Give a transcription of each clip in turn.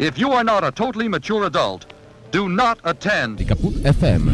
If you are not a totally mature adult, do not attend. FM.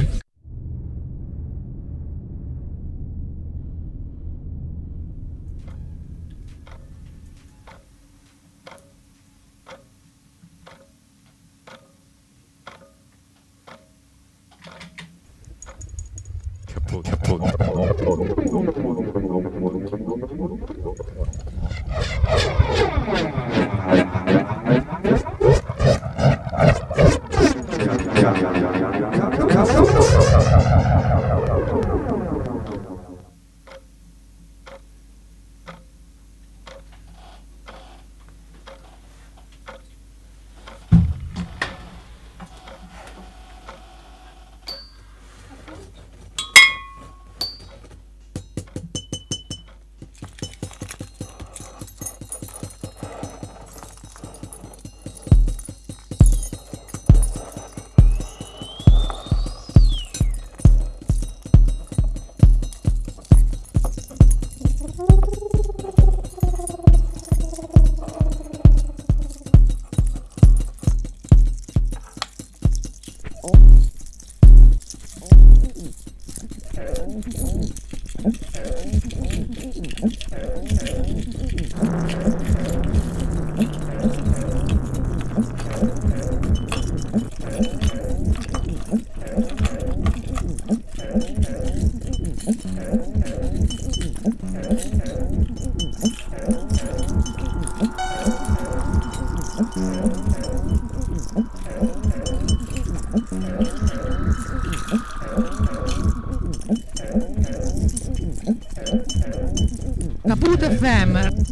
Them.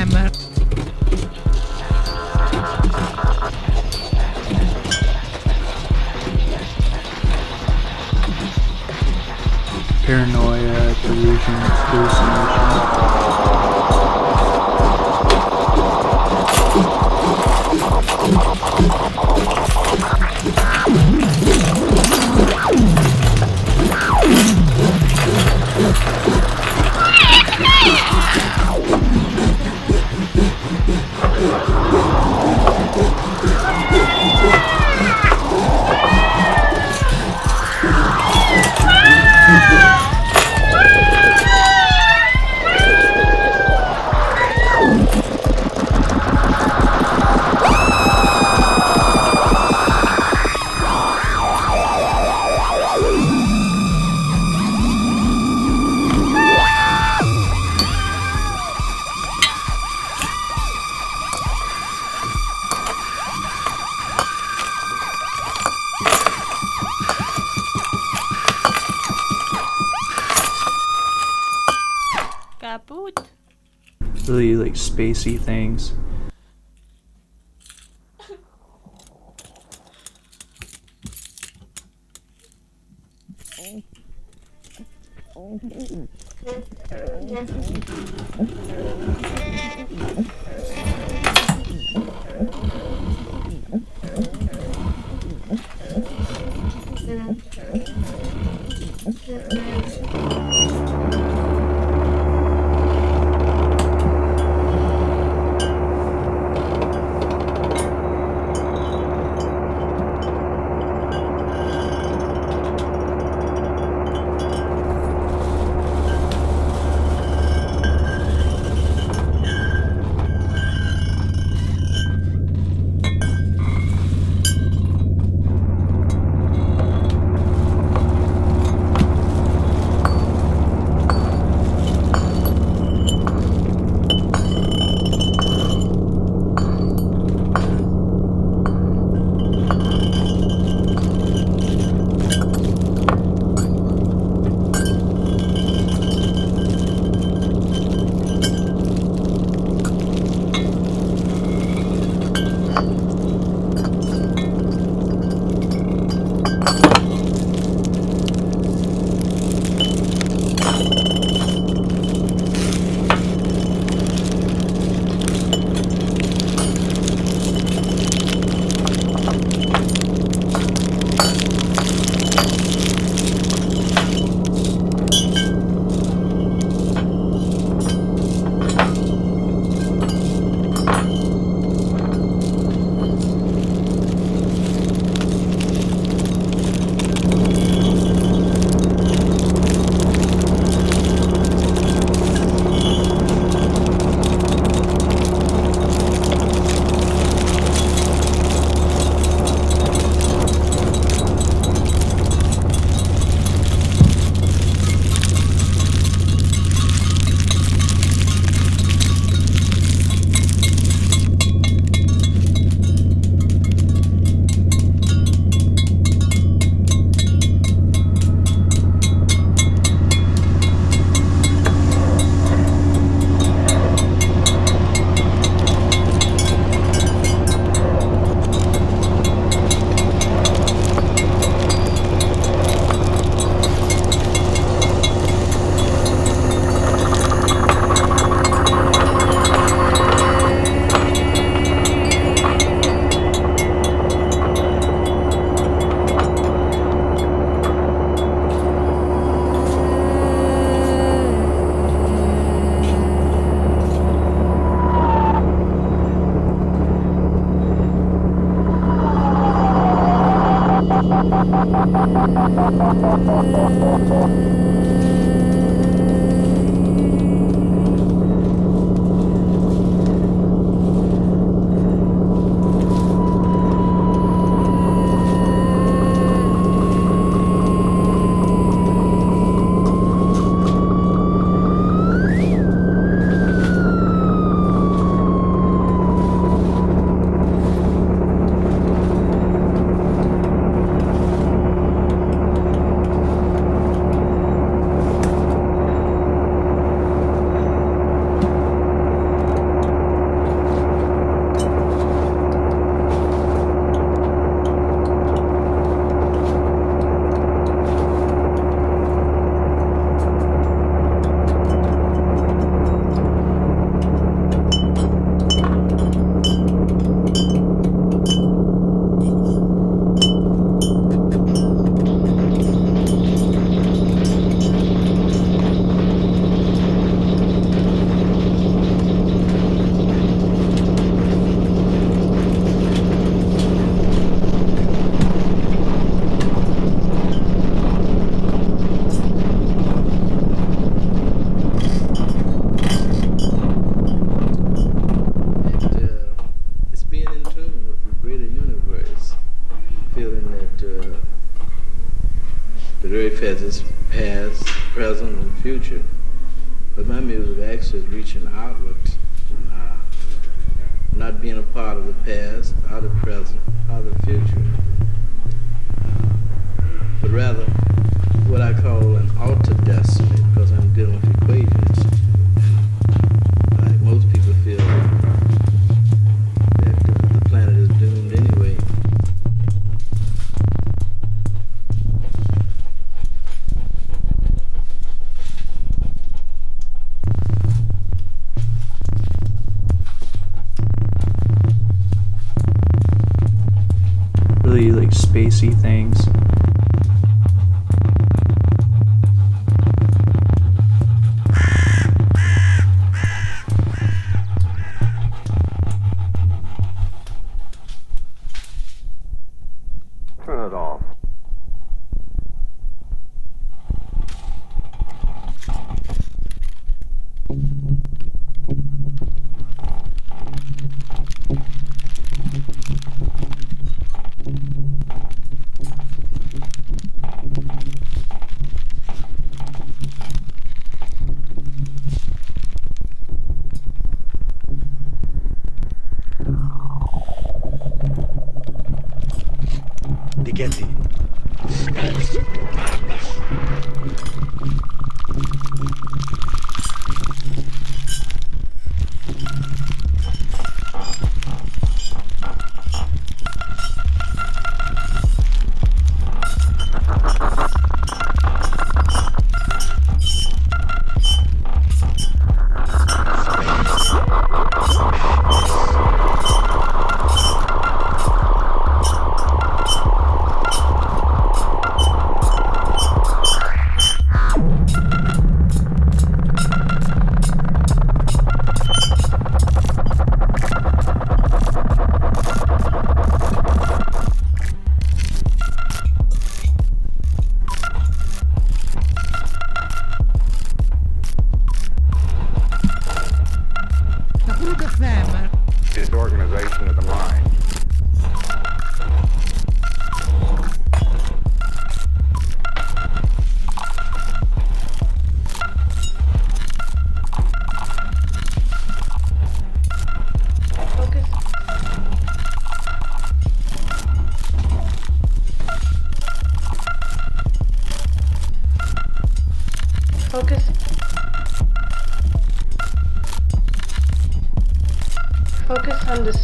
FM. see receive them. spacey thing.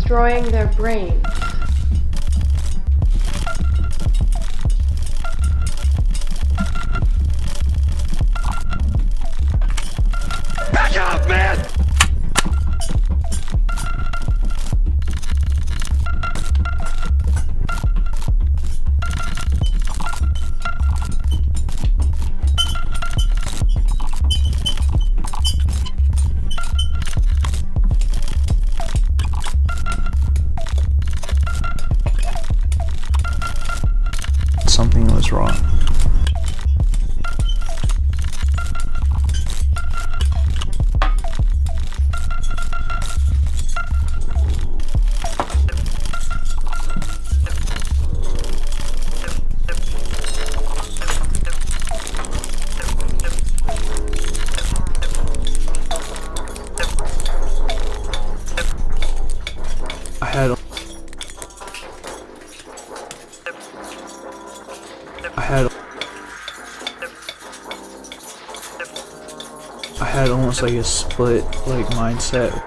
destroying their brain. almost like a split like mindset.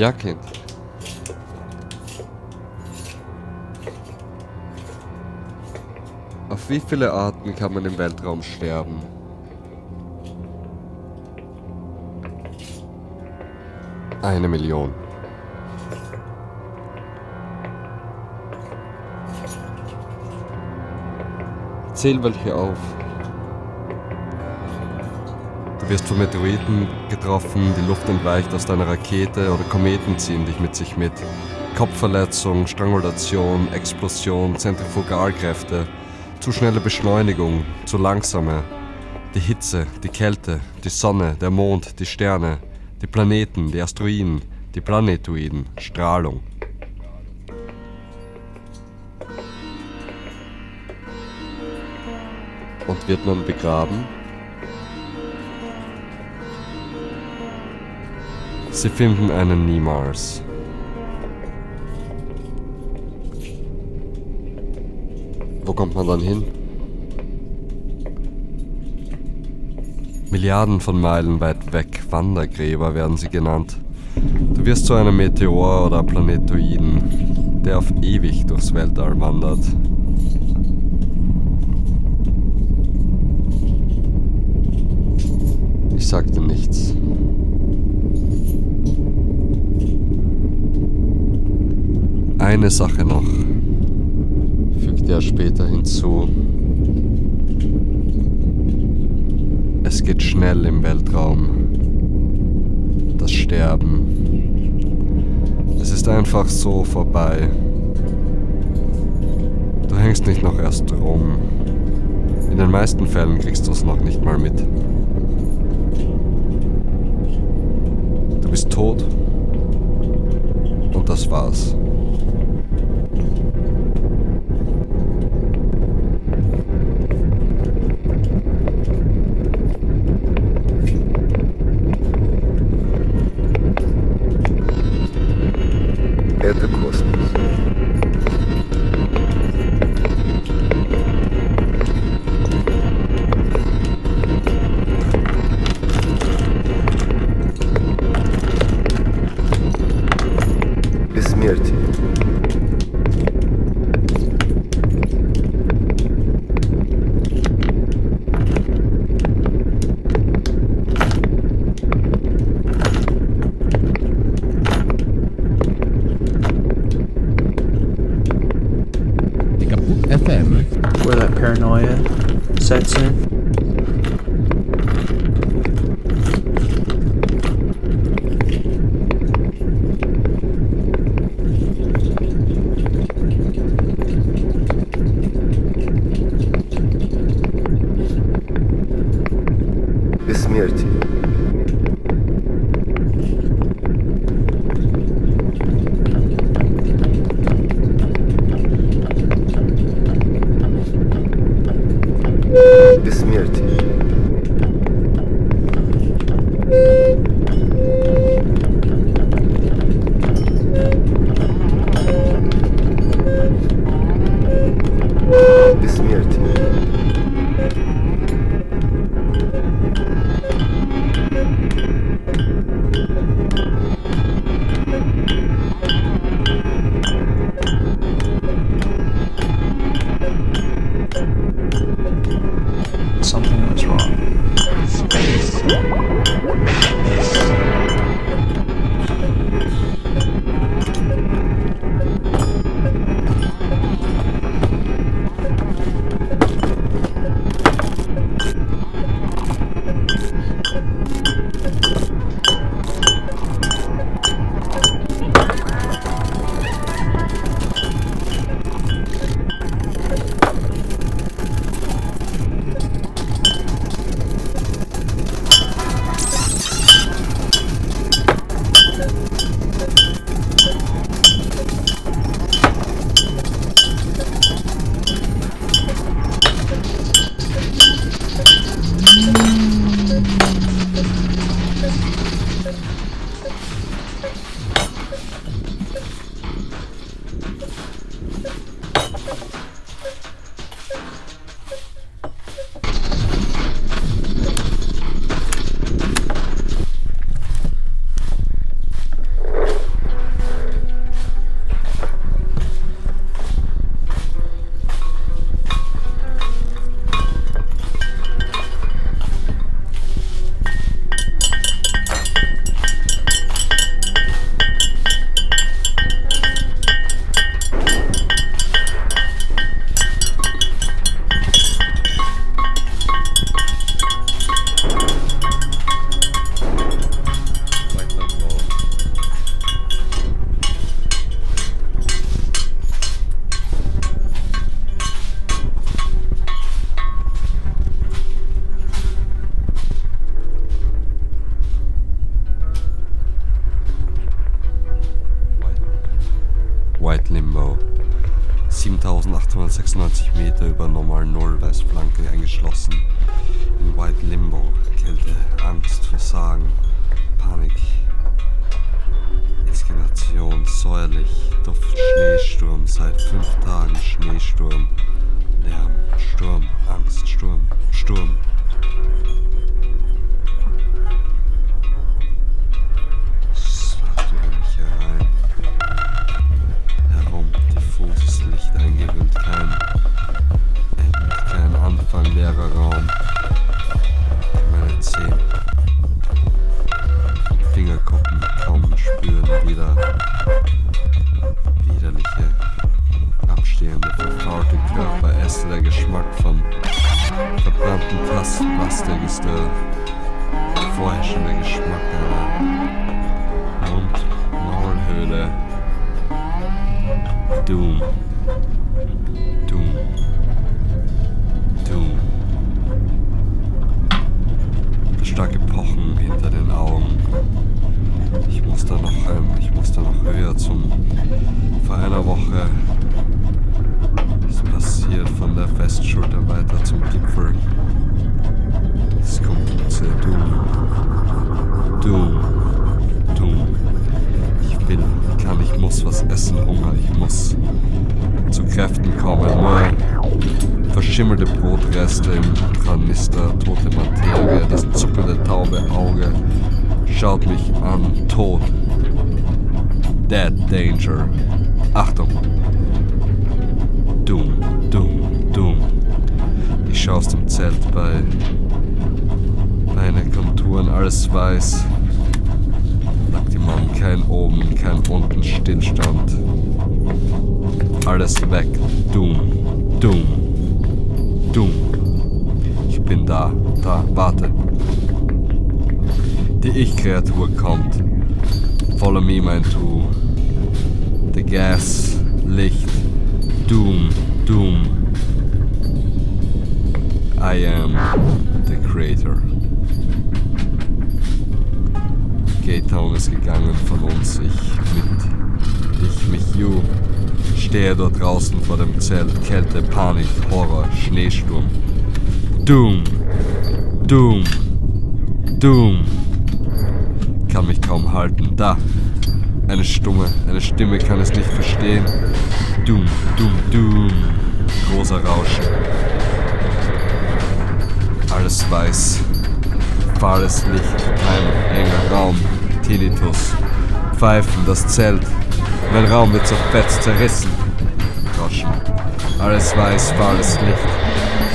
Ja, Kind. Auf wie viele Arten kann man im Weltraum sterben? Eine Million. Zähl welche auf. Wirst von Meteoriten getroffen, die Luft entweicht aus deiner Rakete oder Kometen ziehen dich mit sich mit. Kopfverletzung, Strangulation, Explosion, Zentrifugalkräfte, zu schnelle Beschleunigung, zu langsame. Die Hitze, die Kälte, die Sonne, der Mond, die Sterne, die Planeten, die Asteroiden, die Planetoiden, Strahlung. Und wird man begraben? Sie finden einen niemals. Wo kommt man dann hin? Milliarden von Meilen weit weg, Wandergräber werden sie genannt. Du wirst zu einem Meteor oder Planetoiden, der auf ewig durchs Weltall wandert. Ich sagte nichts. Eine Sache noch, fügte er später hinzu. Es geht schnell im Weltraum. Das Sterben. Es ist einfach so vorbei. Du hängst nicht noch erst rum. In den meisten Fällen kriegst du es noch nicht mal mit. Du bist tot. Und das war's. Danger. Achtung. Doom, Doom, Doom. Ich schaue aus dem Zelt bei meine Konturen, alles weiß. Sagt die Mann, kein oben, kein unten, Stillstand. Alles weg. Doom, Doom, Doom. Ich bin da, da, warte. Die Ich-Kreatur kommt. Gas, Licht, Doom, Doom. I am the Creator. Gaytown ist gegangen von uns, ich mit, ich mich, you. Stehe dort draußen vor dem Zelt, Kälte, Panik, Horror, Schneesturm. Doom, Doom, Doom. Kann mich kaum halten. Da, eine Stumme, eine Stimme kann es nicht verstehen. Doom, Doom, Doom. Großer Rauschen. Alles weiß. Fahles Licht, kein enger Raum. Tinnitus. Pfeifen, das Zelt. Mein Raum wird so fett zerrissen. Rauschen. Alles weiß, fahles Licht.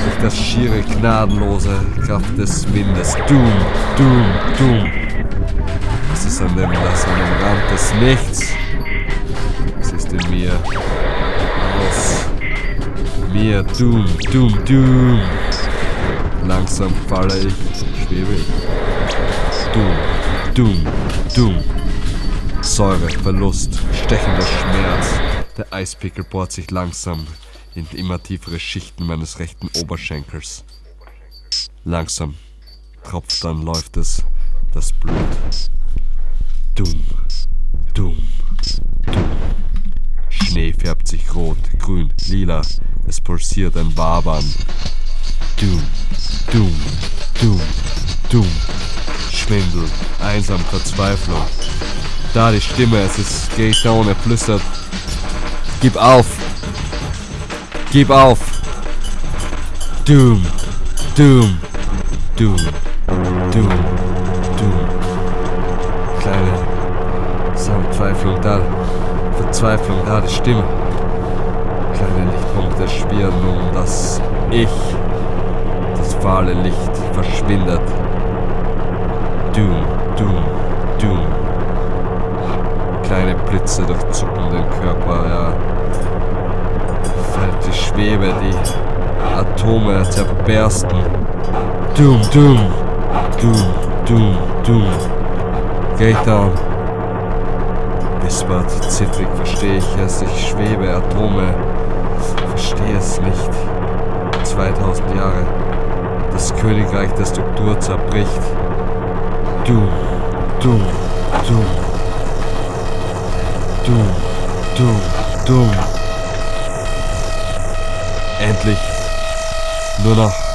Durch das schiere, gnadenlose Kraft des Windes. Doom, Doom, Doom. Das an dem Rand des Nichts. Es ist in mir. Aus mir. Doom, Doom, Doom. Langsam falle ich, schwebe ich. Doom, Doom, Doom. Säure, Verlust, stechender Schmerz. Der Eispickel bohrt sich langsam in immer tiefere Schichten meines rechten Oberschenkels. Langsam tropft dann läuft es das Blut. Dumm, dumm, dumm. Schnee färbt sich rot, grün, lila. Es pulsiert ein Wabern. Dumm, dumm, dumm, dumm. Schwindel, einsam, Verzweiflung. Da die Stimme, es ist er flüstert. Gib auf! Gib auf! Doom, Doom, Doom, Doom. Verzweiflung da, Verzweiflung da, die Stimme. Kleine Lichtpunkte schwirren um das Ich. Das fahle Licht verschwindet. Doom, Doom, Doom. Kleine Blitze durchzucken den Körper, ja. Fällt die Schwebe, die Atome zerbersten. Doom, Doom, Doom, Doom, Doom. Geht down. Wispert, zittrig verstehe ich es, ich schwebe, Atome. Verstehe es nicht. 2000 Jahre. Das Königreich der Struktur zerbricht. Doom, Doom, Doom. Doom, Doom, dumm. Endlich nur noch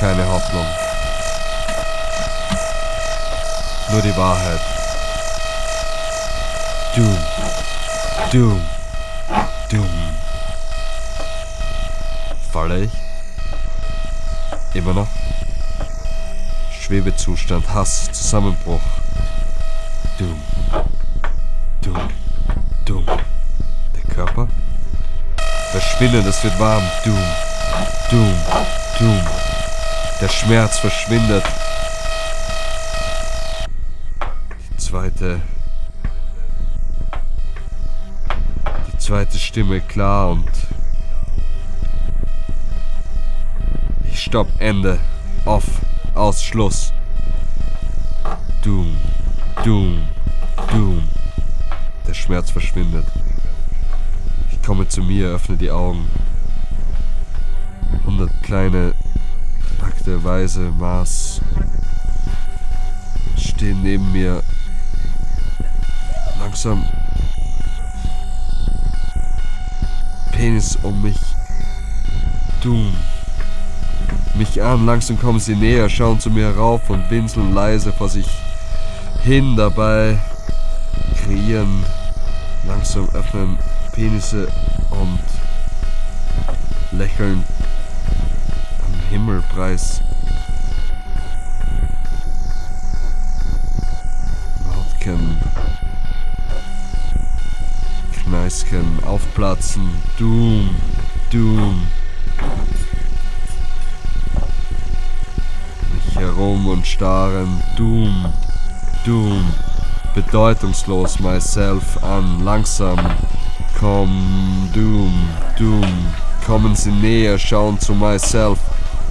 Keine Hoffnung. Nur die Wahrheit. Doom. Doom. Doom. Falle ich? Immer noch? Schwebezustand, Hass, Zusammenbruch. Doom. Doom. Doom. Der Körper? Verschwinden, es wird warm. Doom. Doom. Doom. Der Schmerz verschwindet. Die zweite. Die zweite Stimme klar und. Ich stopp, Ende. Off. Aus, Schluss. Doom. Doom. Doom. Der Schmerz verschwindet. Ich komme zu mir, öffne die Augen. Hundert kleine, nackte, weise Maß stehen neben mir. Langsam. Penis um mich. Doom. Mich an, langsam kommen sie näher, schauen zu mir herauf und winseln leise vor sich hin dabei. Kreieren. Langsam öffnen Penisse und lächeln Himmelpreis. Lautken, Kneisken, aufplatzen, Doom, Doom. Mich herum und starren, Doom, Doom. Bedeutungslos myself an, langsam. Komm, Doom, Doom. Kommen Sie näher, schauen zu myself.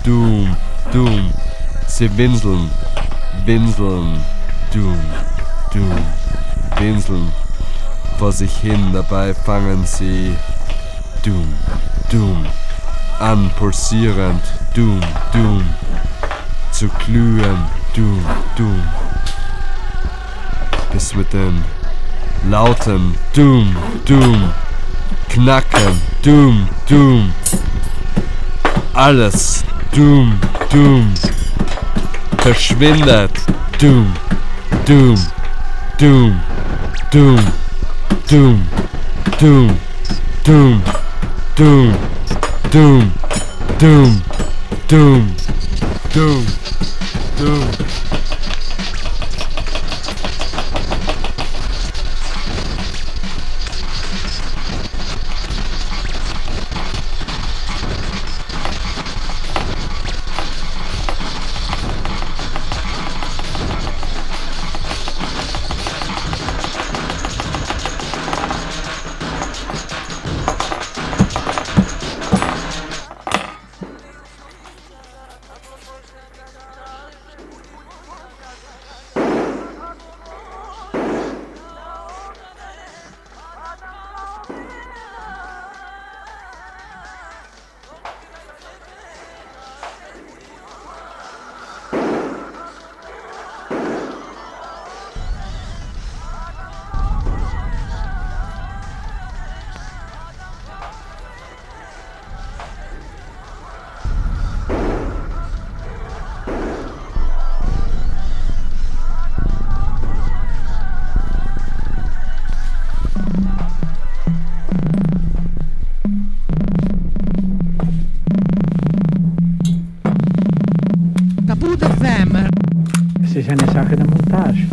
Doom, Doom. Sie winseln, winseln. Doom, Doom. Winseln vor sich hin, dabei fangen sie Doom, Doom. An, pulsierend. Doom, Doom. Zu glühen. Doom, Doom bis mit den lauten Doom, Doom, Knacken, Doom, Doom. Alles Doom, Doom. Verschwindet. Doom, Doom, Doom, Doom, Doom, Doom, Doom, Doom, Doom, Doom, Doom, Doom, Doom. jantar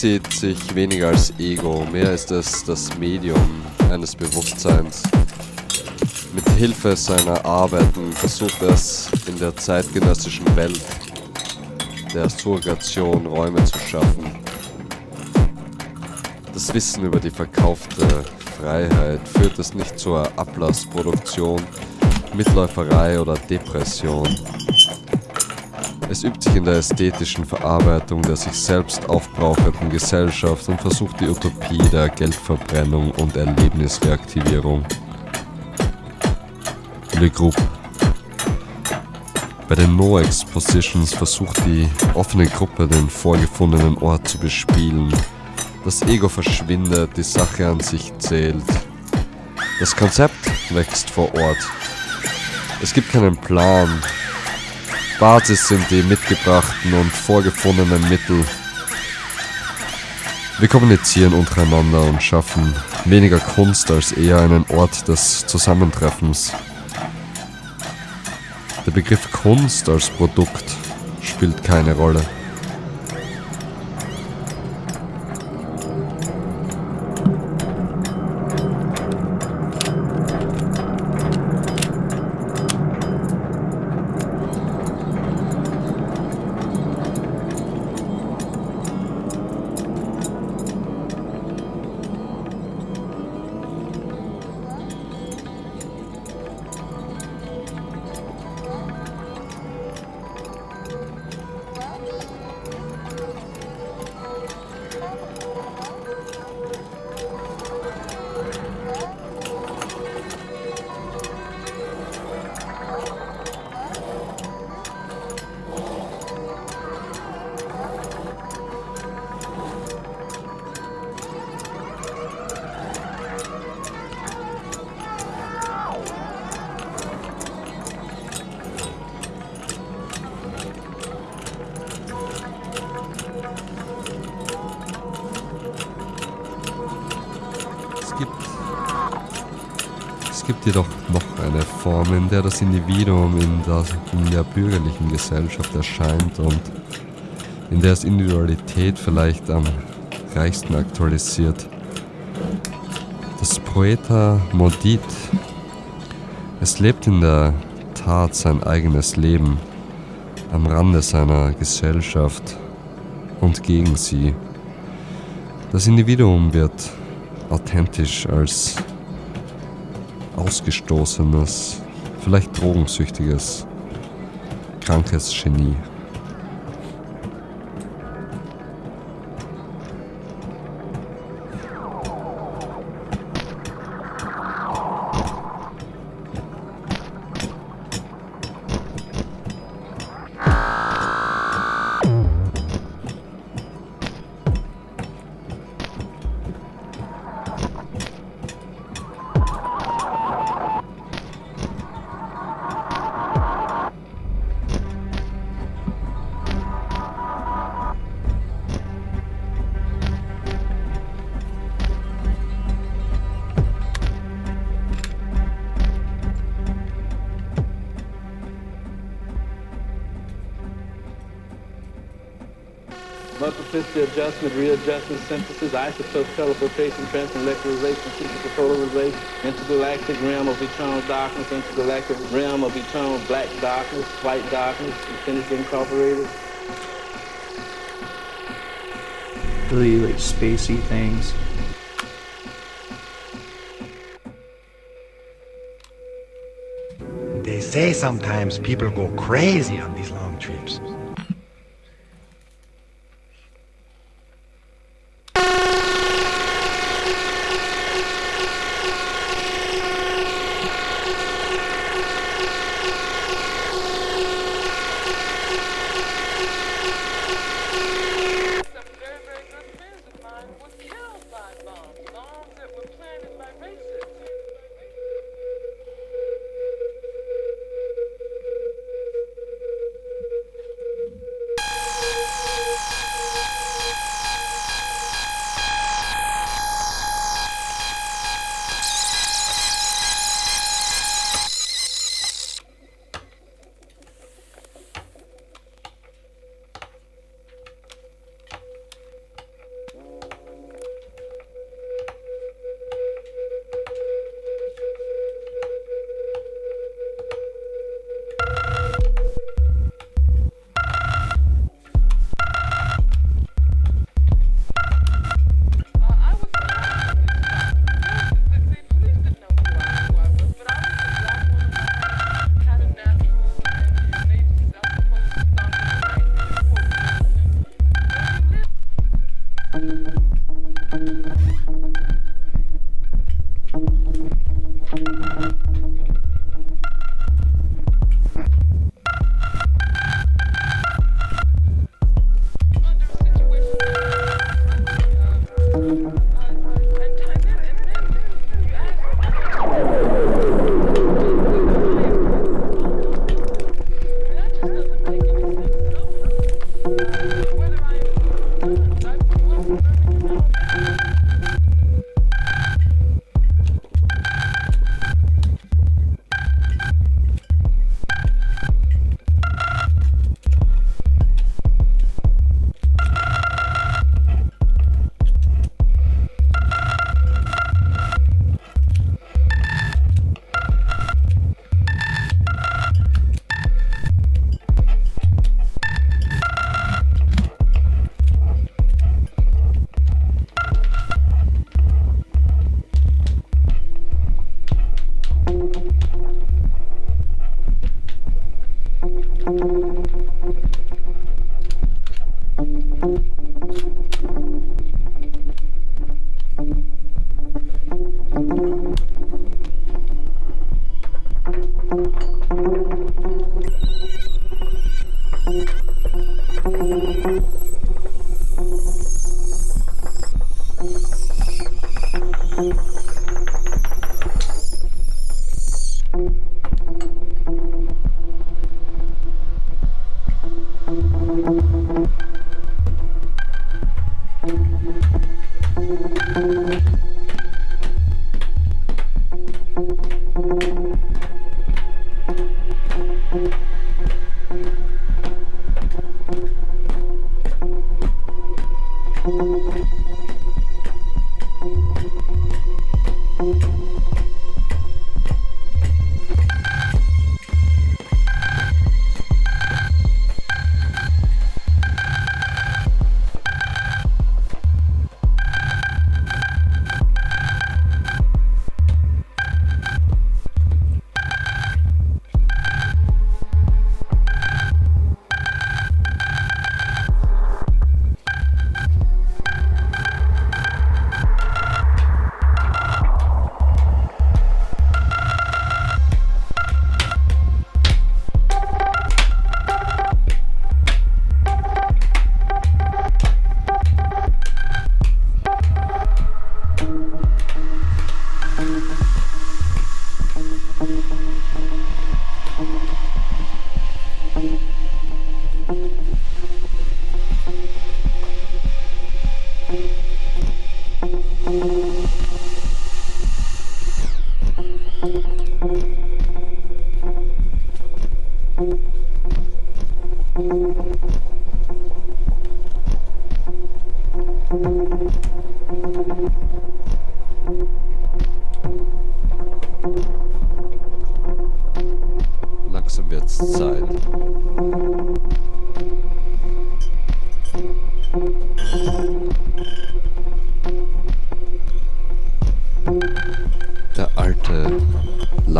Sieht sich weniger als Ego, mehr ist es das Medium eines Bewusstseins. Mit Hilfe seiner Arbeiten versucht er es in der zeitgenössischen Welt der Surrogation Räume zu schaffen. Das Wissen über die verkaufte Freiheit führt es nicht zur Ablassproduktion, Mitläuferei oder Depression. Es übt sich in der ästhetischen Verarbeitung der sich selbst aufbrauchenden Gesellschaft und versucht die Utopie der Geldverbrennung und Erlebnisreaktivierung. Le Groupe. Bei den No Expositions versucht die offene Gruppe den vorgefundenen Ort zu bespielen. Das Ego verschwindet, die Sache an sich zählt. Das Konzept wächst vor Ort. Es gibt keinen Plan, Basis sind die mitgebrachten und vorgefundenen Mittel. Wir kommunizieren untereinander und schaffen weniger Kunst als eher einen Ort des Zusammentreffens. Der Begriff Kunst als Produkt spielt keine Rolle. Eine Form, in der das Individuum in der, in der bürgerlichen Gesellschaft erscheint und in der es Individualität vielleicht am reichsten aktualisiert. Das Poeta Modit. Es lebt in der Tat sein eigenes Leben am Rande seiner Gesellschaft und gegen sie. Das Individuum wird authentisch als ausgestoßenes, vielleicht drogensüchtiges, krankes Genie. Adjustment, readjustment, synthesis, isotope, teleportation, transmolecularization, superpolarization, intergalactic realm of eternal darkness, intergalactic realm of eternal black darkness, white darkness, Infinity Incorporated. really like spacey things. They say sometimes people go crazy on these long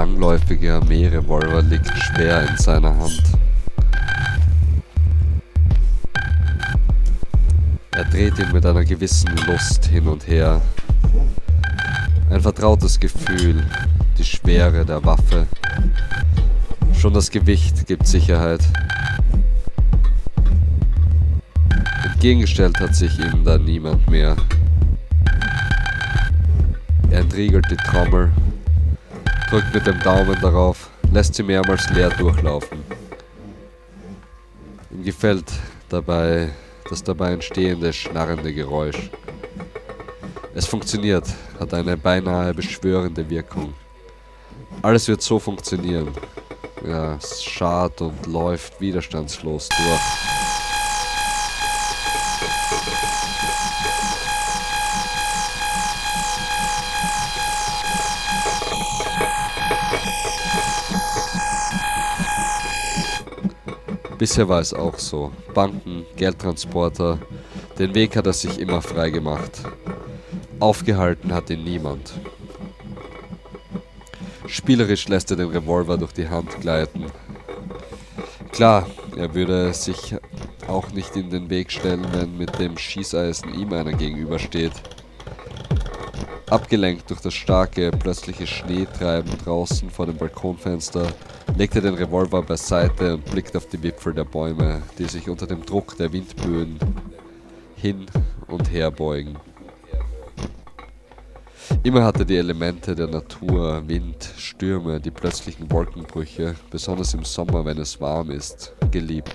langläufige Armeerevolver liegt schwer in seiner Hand. Er dreht ihn mit einer gewissen Lust hin und her. Ein vertrautes Gefühl, die Schwere der Waffe. Schon das Gewicht gibt Sicherheit. Entgegengestellt hat sich ihm da niemand mehr. Er entriegelt die Trommel, drückt mit dem Daumen darauf, lässt sie mehrmals leer durchlaufen. Ihm gefällt dabei das dabei entstehende schnarrende Geräusch. Es funktioniert, hat eine beinahe beschwörende Wirkung. Alles wird so funktionieren. Ja, es schart und läuft widerstandslos durch. Bisher war es auch so. Banken, Geldtransporter, den Weg hat er sich immer frei gemacht. Aufgehalten hat ihn niemand. Spielerisch lässt er den Revolver durch die Hand gleiten. Klar, er würde sich auch nicht in den Weg stellen, wenn mit dem Schießeisen ihm einer gegenübersteht. Abgelenkt durch das starke, plötzliche Schneetreiben draußen vor dem Balkonfenster, legt er den Revolver beiseite und blickt auf die Wipfel der Bäume, die sich unter dem Druck der Windböen hin und her beugen. Immer hat er die Elemente der Natur, Wind, Stürme, die plötzlichen Wolkenbrüche, besonders im Sommer, wenn es warm ist, geliebt.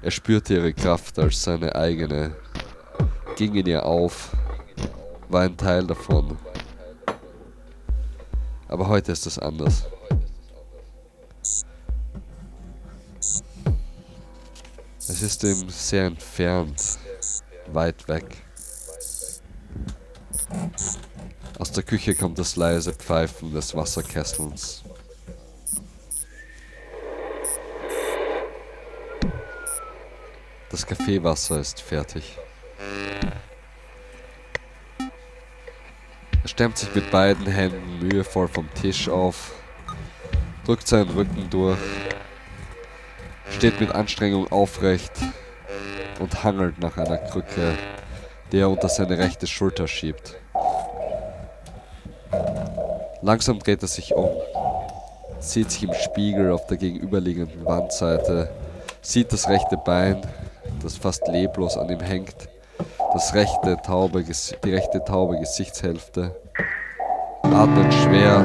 Er spürte ihre Kraft als seine eigene, ging in ihr auf, war ein Teil davon. Aber heute ist es anders. Es ist ihm sehr entfernt, weit weg. Aus der Küche kommt das leise Pfeifen des Wasserkessels. Das Kaffeewasser ist fertig. Er stemmt sich mit beiden Händen mühevoll vom Tisch auf, drückt seinen Rücken durch, steht mit Anstrengung aufrecht und hangelt nach einer Krücke, die er unter seine rechte Schulter schiebt. Langsam dreht er sich um, sieht sich im Spiegel auf der gegenüberliegenden Wandseite, sieht das rechte Bein, das fast leblos an ihm hängt, Das rechte taube, die rechte taube Gesichtshälfte atmet schwer.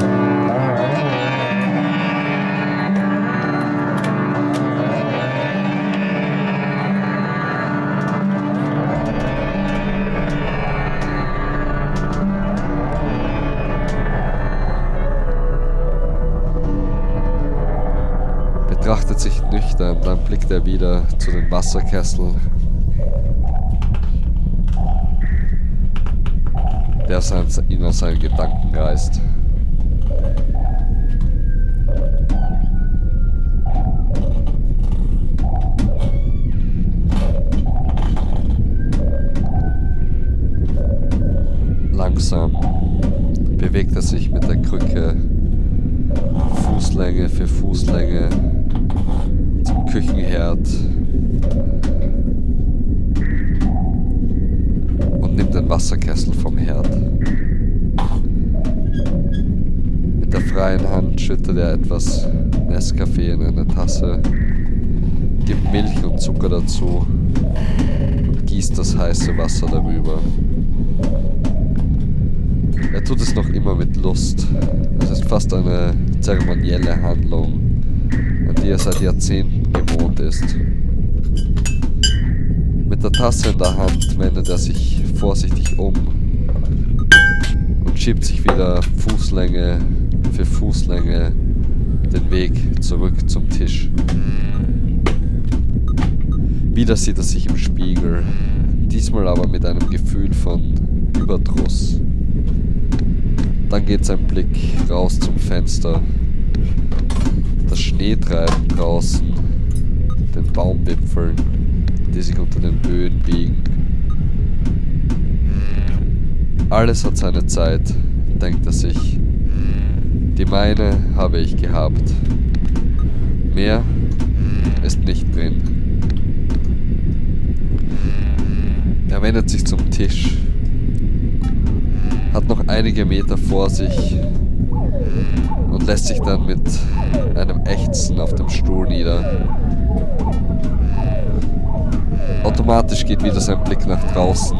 betrachtet sich nüchtern, dann blickt er wieder zu den Wasserkesseln, der ihn aus seinen Gedanken reißt. Langsam bewegt er sich mit der Krücke Fußlänge für Fußlänge zum Küchenherd und nimmt den Wasserkessel vom Herd. Mit der freien Hand schüttet er etwas Nescafé in eine Tasse, gibt Milch und Zucker dazu und gießt das heiße Wasser darüber. Er tut es noch immer mit Lust. Es ist fast eine zeremonielle Handlung, an die er seit Jahrzehnten gewohnt ist. Mit der Tasse in der Hand wendet er sich vorsichtig um und schiebt sich wieder Fußlänge für Fußlänge den Weg zurück zum Tisch. Wieder sieht er sich im Spiegel, diesmal aber mit einem Gefühl von Überdruss. Dann geht sein Blick raus zum Fenster. Das Schneetreiben draußen, den Baumwipfeln, die sich unter den Böen biegen. Alles hat seine Zeit, denkt er sich. Die meine habe ich gehabt. Mehr ist nicht drin. Er wendet sich zum Tisch, hat noch einige Meter vor sich und lässt sich dann mit einem Ächzen auf dem Stuhl nieder. Automatisch geht wieder sein Blick nach draußen.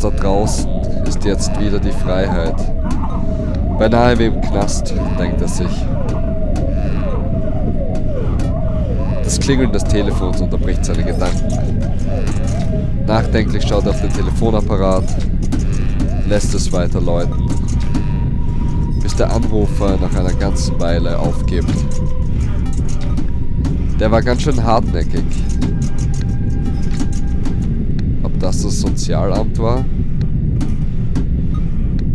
Da draußen ist jetzt wieder die Freiheit. Beinahe wie im Knast, denkt er sich. Das Klingeln des Telefons unterbricht seine Gedanken. Nachdenklich schaut er auf den Telefonapparat, lässt es weiter läuten, bis der Anrufer nach einer ganzen Weile aufgibt. Der war ganz schön hartnäckig. Ob das das Sozialamt war?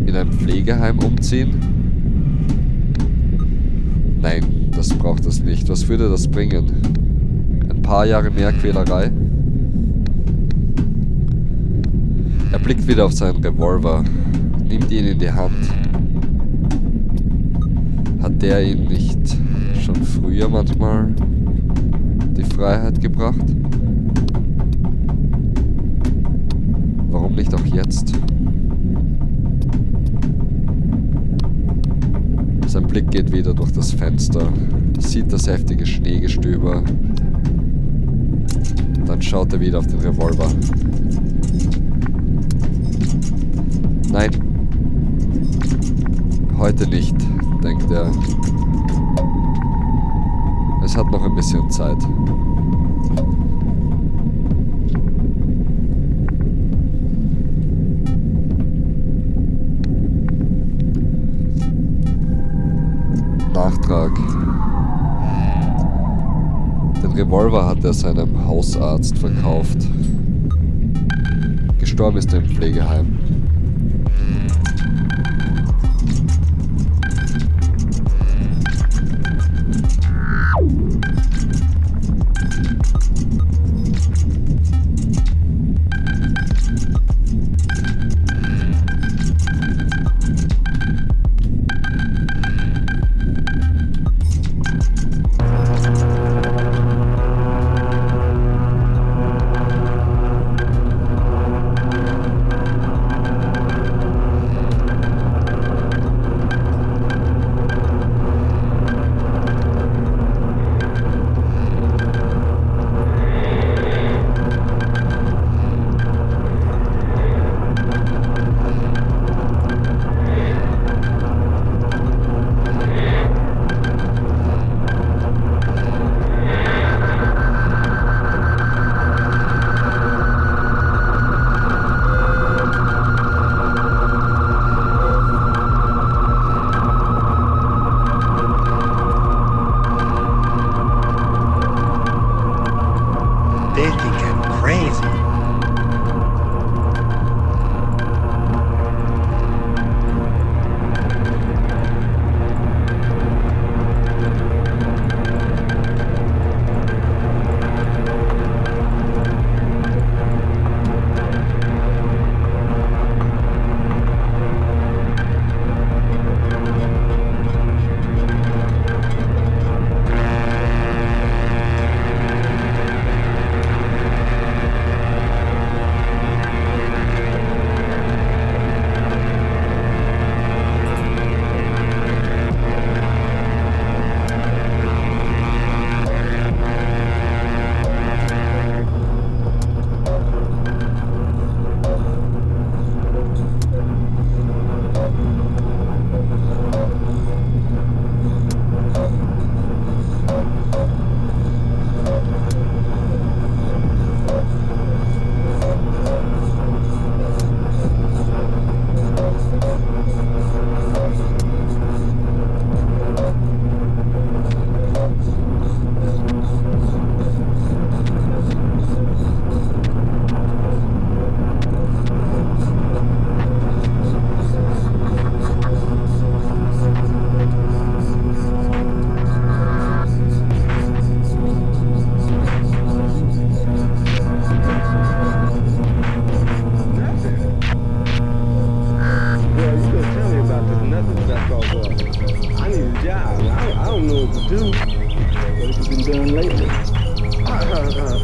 In ein Pflegeheim umziehen? Nein, das braucht es nicht. Was würde das bringen? Ein paar Jahre mehr Quälerei? Er blickt wieder auf seinen Revolver, nimmt ihn in die Hand. Hat der ihn nicht schon früher manchmal die Freiheit gebracht? Nicht auch jetzt? Sein Blick geht wieder durch das Fenster, sieht das heftige Schneegestöber. Dann schaut er wieder auf den Revolver. Nein, heute nicht, denkt er. Es hat noch ein bisschen Zeit. Nachtrag. Den Revolver hat er seinem Hausarzt verkauft. Gestorben ist er im Pflegeheim.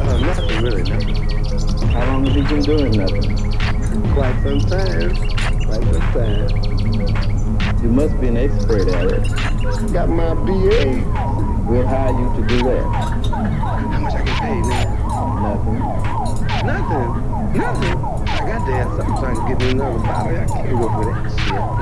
Uh, nothing really, nothing. How long have you been doing nothing? Quite some time. Quite some time. You must be an expert at it. Got my BA. We'll hire you to do that. How much I get paid, man? Nothing. Nothing? Nothing? I got to have something so I can get me another bottle. I can't go for that shit.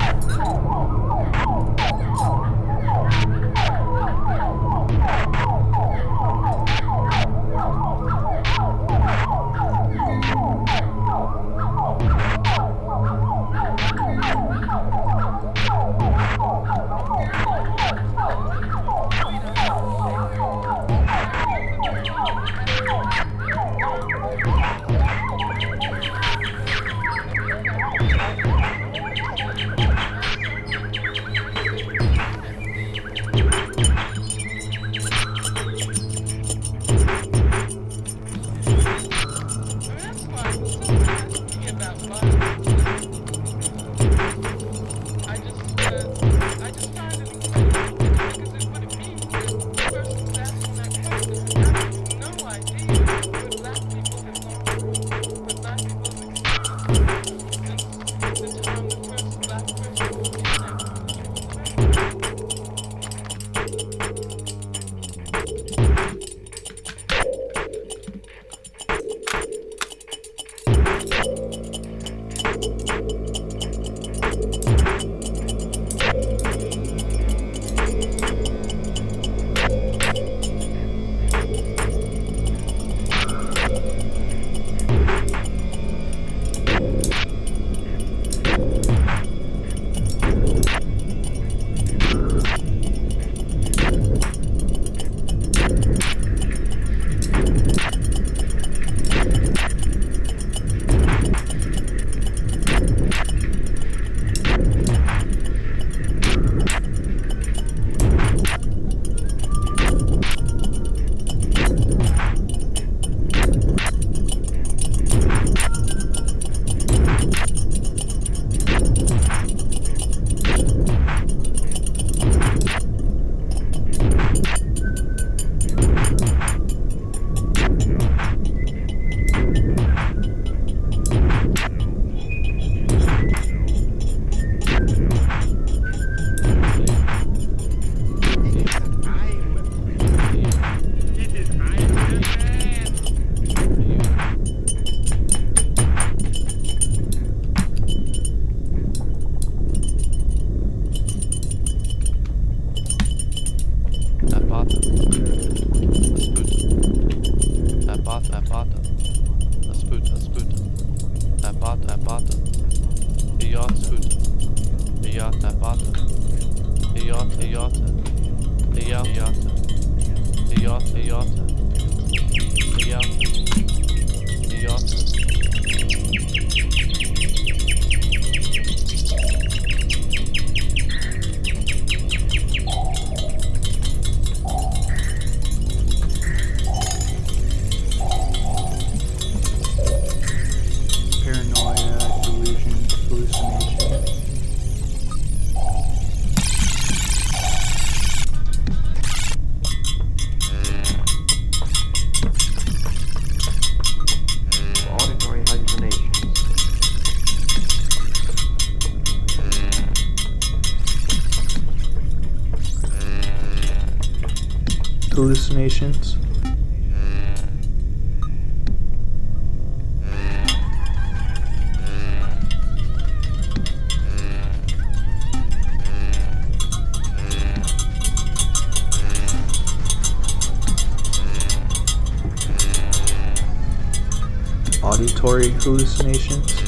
Hallucinations.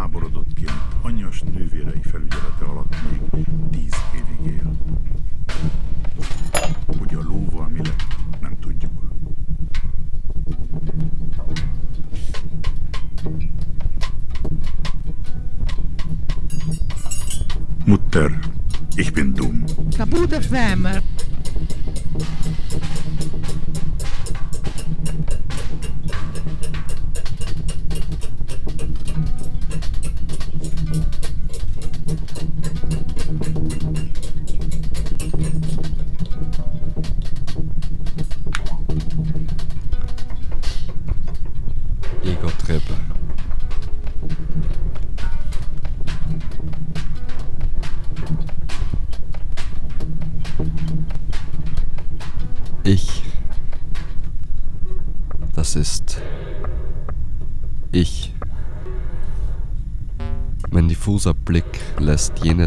Szelíd háborodottként anyjas nővérei felügyelete alatt még tíz évig él. Hogy a lóval mi lett, nem tudjuk. Mutter, ich bin dumm. Kaputt FM.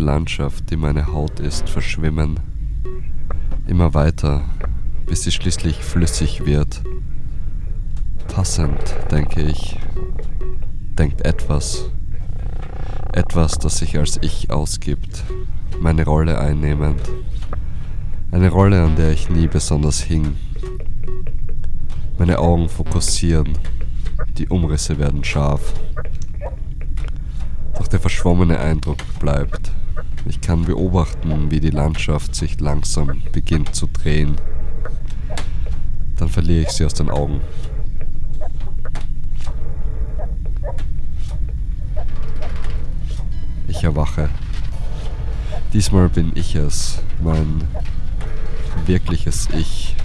Landschaft, die meine Haut ist, verschwimmen. Immer weiter, bis sie schließlich flüssig wird. Passend, denke ich, denkt etwas. Etwas, das sich als ich ausgibt, meine Rolle einnehmend. Eine Rolle, an der ich nie besonders hing. Meine Augen fokussieren, die Umrisse werden scharf. Doch der verschwommene Eindruck bleibt. Ich kann beobachten, wie die Landschaft sich langsam beginnt zu drehen. Dann verliere ich sie aus den Augen. Ich erwache. Diesmal bin ich es, mein wirkliches Ich,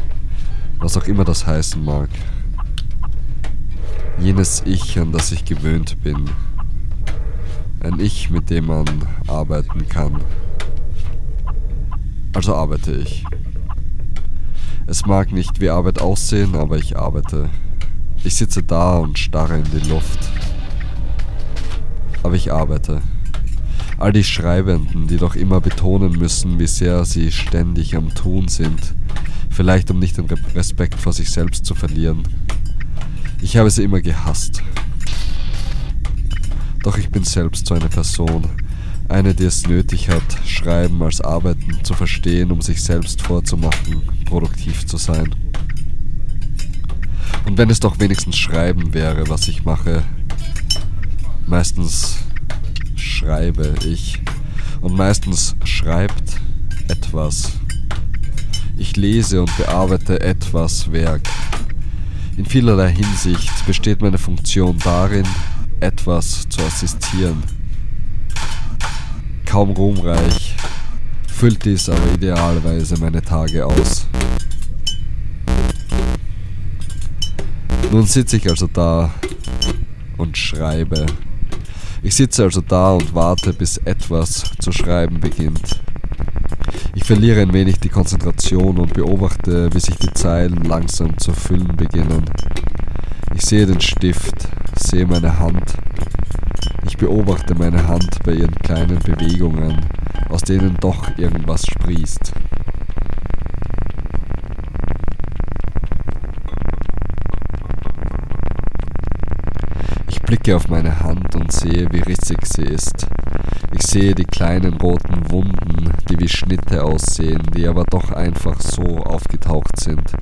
was auch immer das heißen mag. Jenes Ich, an das ich gewöhnt bin. Ein Ich, mit dem man arbeiten kann. Also arbeite ich. Es mag nicht wie Arbeit aussehen, aber ich arbeite. Ich sitze da und starre in die Luft. Aber ich arbeite. All die Schreibenden, die doch immer betonen müssen, wie sehr sie ständig am Tun sind, vielleicht um nicht den Re- Respekt vor sich selbst zu verlieren. Ich habe sie immer gehasst. Doch ich bin selbst so eine Person, eine, die es nötig hat, Schreiben als Arbeiten zu verstehen, um sich selbst vorzumachen, produktiv zu sein. Und wenn es doch wenigstens Schreiben wäre, was ich mache, meistens schreibe ich und meistens schreibt etwas. Ich lese und bearbeite etwas Werk. In vielerlei Hinsicht besteht meine Funktion darin, etwas zu assistieren. Kaum ruhmreich, füllt dies aber idealerweise meine Tage aus. Nun sitze ich also da, und schreibe. Ich sitze also da und warte, bis etwas zu schreiben beginnt. Ich verliere ein wenig die Konzentration und beobachte, wie sich die Zeilen langsam zu füllen beginnen. Ich sehe den Stift, sehe meine Hand. Ich beobachte meine Hand bei ihren kleinen Bewegungen, aus denen doch irgendwas sprießt. Ich blicke auf meine Hand und sehe, wie rissig sie ist. Ich sehe die kleinen roten Wunden, die wie Schnitte aussehen, die aber doch einfach so aufgetaucht sind.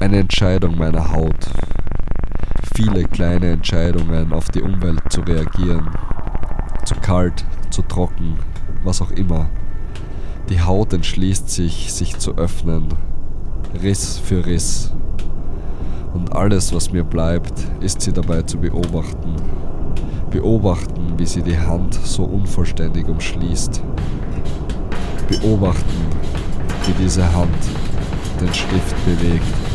Eine Entscheidung meiner Haut. Viele kleine Entscheidungen, auf die Umwelt zu reagieren. Zu kalt, zu trocken, was auch immer. Die Haut entschließt sich, sich zu öffnen. Riss für Riss. Und alles, was mir bleibt, ist sie dabei zu beobachten. Beobachten, wie sie die Hand so unvollständig umschließt. Beobachten, wie diese Hand den Stift bewegt.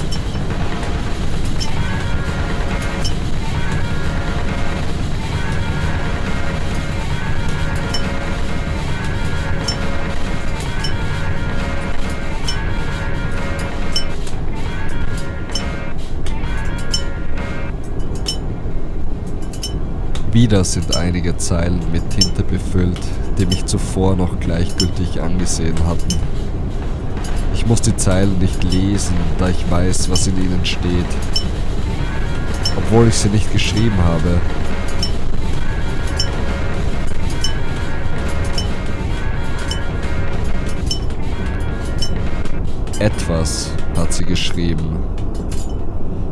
Wieder sind einige Zeilen mit Tinte befüllt, die mich zuvor noch gleichgültig angesehen hatten. Ich muss die Zeilen nicht lesen, da ich weiß, was in ihnen steht. Obwohl ich sie nicht geschrieben habe. Etwas hat sie geschrieben.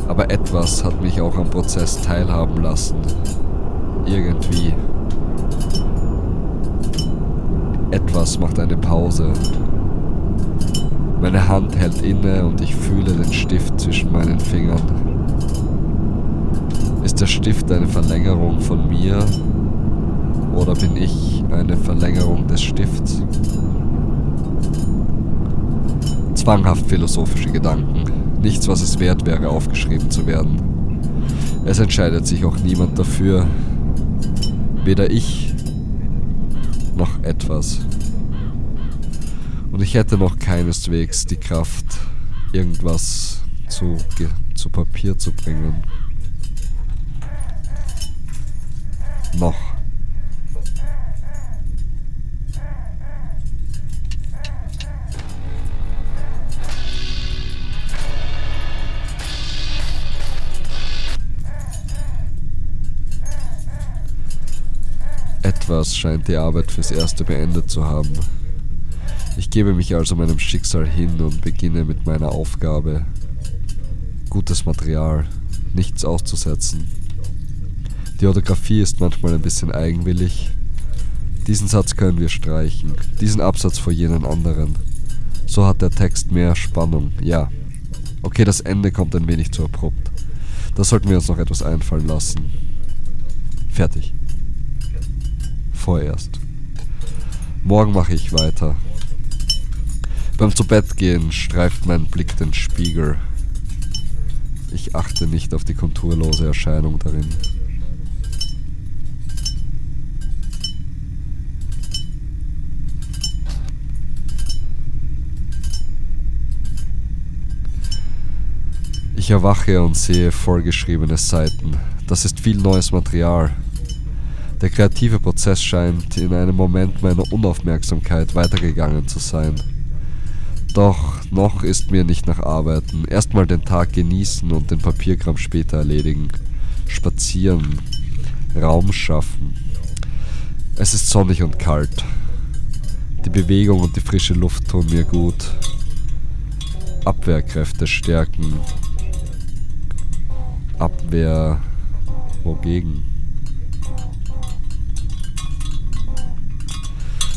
Aber etwas hat mich auch am Prozess teilhaben lassen. Irgendwie. Etwas macht eine Pause. Meine Hand hält inne und ich fühle den Stift zwischen meinen Fingern. Ist der Stift eine Verlängerung von mir oder bin ich eine Verlängerung des Stifts? Zwanghaft philosophische Gedanken. Nichts, was es wert wäre, aufgeschrieben zu werden. Es entscheidet sich auch niemand dafür, Weder ich noch etwas. Und ich hätte noch keineswegs die Kraft, irgendwas zu, zu Papier zu bringen. Noch. Etwas scheint die Arbeit fürs Erste beendet zu haben. Ich gebe mich also meinem Schicksal hin und beginne mit meiner Aufgabe. Gutes Material, nichts auszusetzen. Die Orthographie ist manchmal ein bisschen eigenwillig. Diesen Satz können wir streichen, diesen Absatz vor jenen anderen. So hat der Text mehr Spannung, ja. Okay, das Ende kommt ein wenig zu abrupt. Da sollten wir uns noch etwas einfallen lassen. Fertig vorerst. Morgen mache ich weiter. Beim Zubettgehen streift mein Blick den Spiegel. Ich achte nicht auf die konturlose Erscheinung darin. Ich erwache und sehe vollgeschriebene Seiten. Das ist viel neues Material. Der kreative Prozess scheint in einem Moment meiner Unaufmerksamkeit weitergegangen zu sein. Doch noch ist mir nicht nach Arbeiten. Erstmal den Tag genießen und den Papierkram später erledigen. Spazieren, Raum schaffen. Es ist sonnig und kalt. Die Bewegung und die frische Luft tun mir gut. Abwehrkräfte stärken. Abwehr wogegen?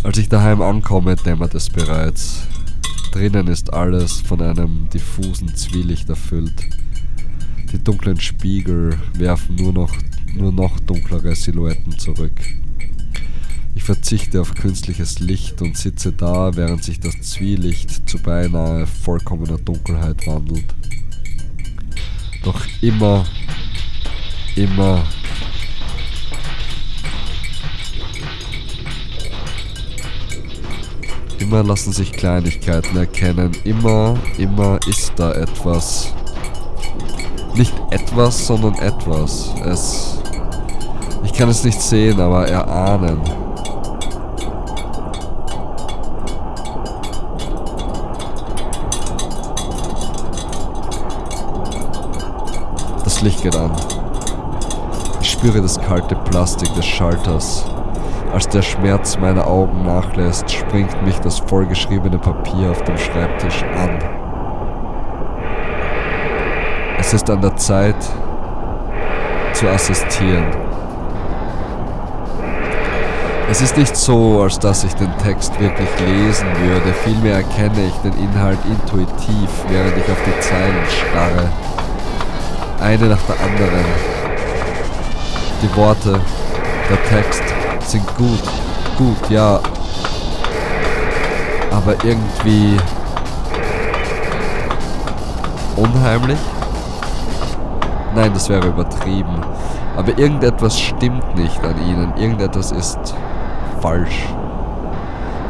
Als ich daheim ankomme, dämmert es bereits. Drinnen ist alles von einem diffusen Zwielicht erfüllt. Die dunklen Spiegel werfen nur noch, nur noch dunklere Silhouetten zurück. Ich verzichte auf künstliches Licht und sitze da, während sich das Zwielicht zu beinahe vollkommener Dunkelheit wandelt. Doch immer Immer. Immer lassen sich Kleinigkeiten erkennen. Immer, immer ist da etwas. Nicht etwas, sondern etwas. Es. Ich kann es nicht sehen, aber erahnen. Das Licht geht an. Ich spüre das kalte Plastik des Schalters. Als der Schmerz meiner Augen nachlässt, springt mich das vollgeschriebene Papier auf dem Schreibtisch an. Es ist an der Zeit zu assistieren. Es ist nicht so, als dass ich den Text wirklich lesen würde, vielmehr erkenne ich den Inhalt intuitiv, während ich auf die Zeilen starre. Eine nach der anderen. Die Worte, der Text sind gut, gut, ja. Aber irgendwie unheimlich? Nein, das wäre übertrieben. Aber irgendetwas stimmt nicht an ihnen. Irgendetwas ist falsch.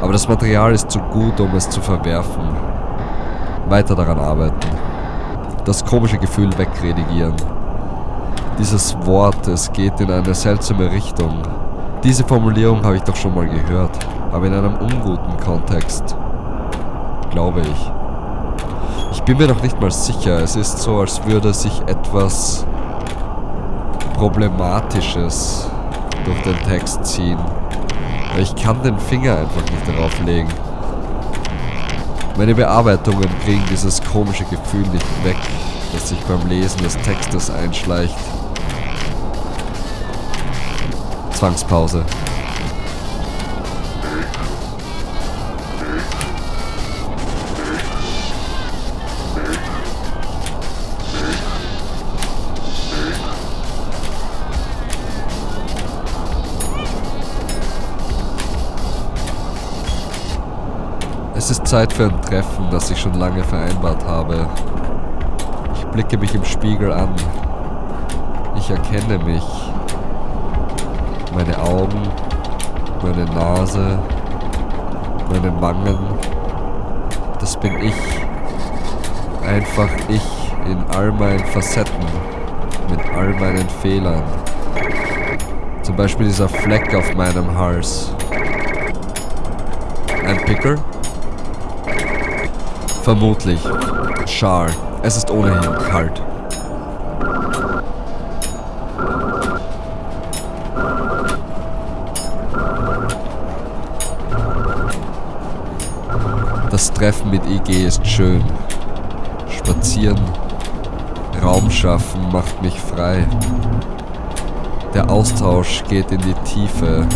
Aber das Material ist zu gut, um es zu verwerfen. Weiter daran arbeiten. Das komische Gefühl wegredigieren. Dieses Wort, es geht in eine seltsame Richtung. Diese Formulierung habe ich doch schon mal gehört, aber in einem unguten Kontext. Glaube ich. Ich bin mir noch nicht mal sicher. Es ist so, als würde sich etwas Problematisches durch den Text ziehen. Ich kann den Finger einfach nicht darauf legen. Meine Bearbeitungen kriegen dieses komische Gefühl nicht weg, das sich beim Lesen des Textes einschleicht. Zwangspause. Es ist Zeit für ein Treffen, das ich schon lange vereinbart habe. Ich blicke mich im Spiegel an. Ich erkenne mich. Meine Augen, meine Nase, meine Wangen. Das bin ich. Einfach ich in all meinen Facetten, mit all meinen Fehlern. Zum Beispiel dieser Fleck auf meinem Hals. Ein Pickel? Vermutlich. Schar. Es ist ohnehin kalt. Treffen mit IG ist schön. Spazieren, Raum schaffen macht mich frei. Der Austausch geht in die Tiefe.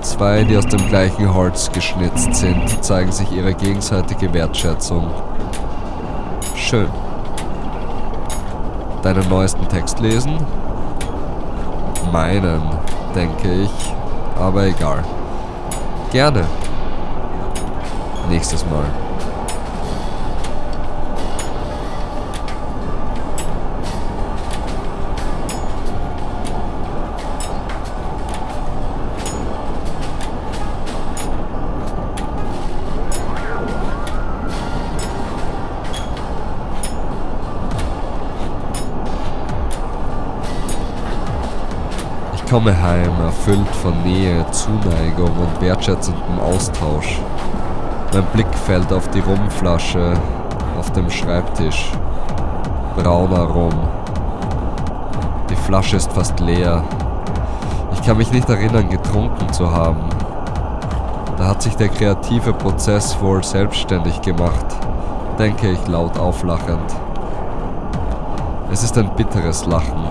Zwei, die aus dem gleichen Holz geschnitzt sind, zeigen sich ihre gegenseitige Wertschätzung. Schön. Deinen neuesten Text lesen? Meinen, denke ich. Aber egal. Gerne. Nächstes Mal. Ich komme heim, erfüllt von Nähe, Zuneigung und wertschätzendem Austausch. Mein Blick fällt auf die Rumflasche auf dem Schreibtisch. Brauner Rum. Die Flasche ist fast leer. Ich kann mich nicht erinnern, getrunken zu haben. Da hat sich der kreative Prozess wohl selbstständig gemacht, denke ich laut auflachend. Es ist ein bitteres Lachen.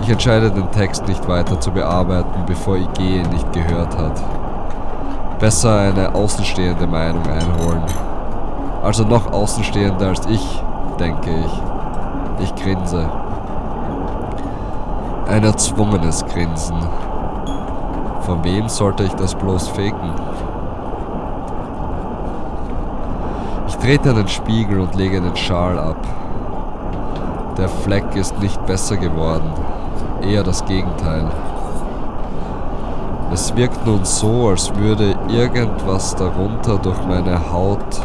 Ich entscheide den Text nicht weiter zu bearbeiten, bevor IG ihn nicht gehört hat. Besser eine außenstehende Meinung einholen. Also noch außenstehender als ich, denke ich. Ich grinse. Ein erzwungenes Grinsen. Von wem sollte ich das bloß faken? Ich trete den Spiegel und lege den Schal ab. Der Fleck ist nicht besser geworden, eher das Gegenteil. Es wirkt nun so, als würde irgendwas darunter durch meine Haut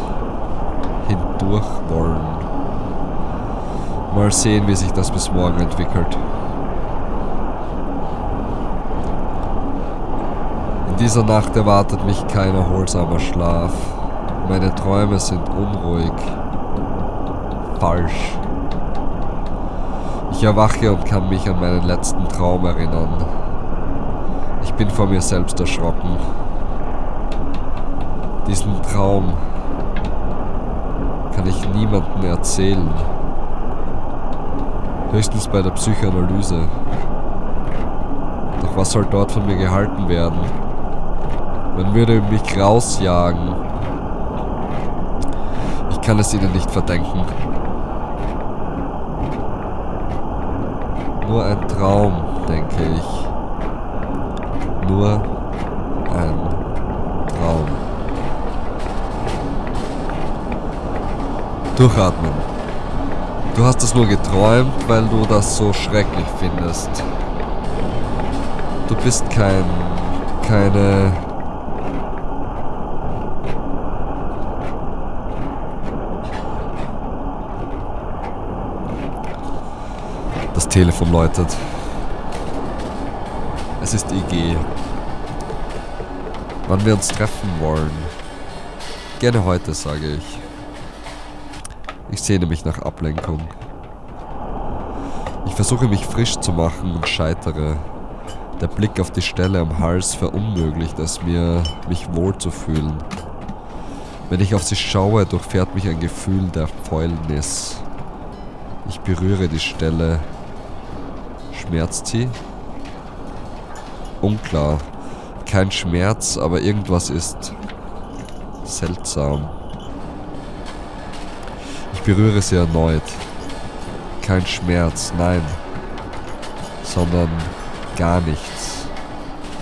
hindurch wollen. Mal sehen, wie sich das bis morgen entwickelt. In dieser Nacht erwartet mich kein erholsamer Schlaf. Meine Träume sind unruhig. Falsch. Ich erwache und kann mich an meinen letzten Traum erinnern. Ich bin vor mir selbst erschrocken. Diesen Traum kann ich niemandem erzählen. Höchstens bei der Psychoanalyse. Doch was soll dort von mir gehalten werden? Man würde mich rausjagen. Ich kann es ihnen nicht verdenken. Nur ein Traum, denke ich. Nur ein Traum. Durchatmen. Du hast es nur geträumt, weil du das so schrecklich findest. Du bist kein. keine. Das Telefon läutet. Es ist IG. Wann wir uns treffen wollen. Gerne heute, sage ich. Ich sehne mich nach Ablenkung. Ich versuche mich frisch zu machen und scheitere. Der Blick auf die Stelle am Hals verunmöglicht es mir, mich wohlzufühlen. Wenn ich auf sie schaue, durchfährt mich ein Gefühl der Fäulnis. Ich berühre die Stelle. Schmerzt sie? Unklar. Kein Schmerz, aber irgendwas ist seltsam. Ich berühre sie erneut. Kein Schmerz, nein, sondern gar nichts.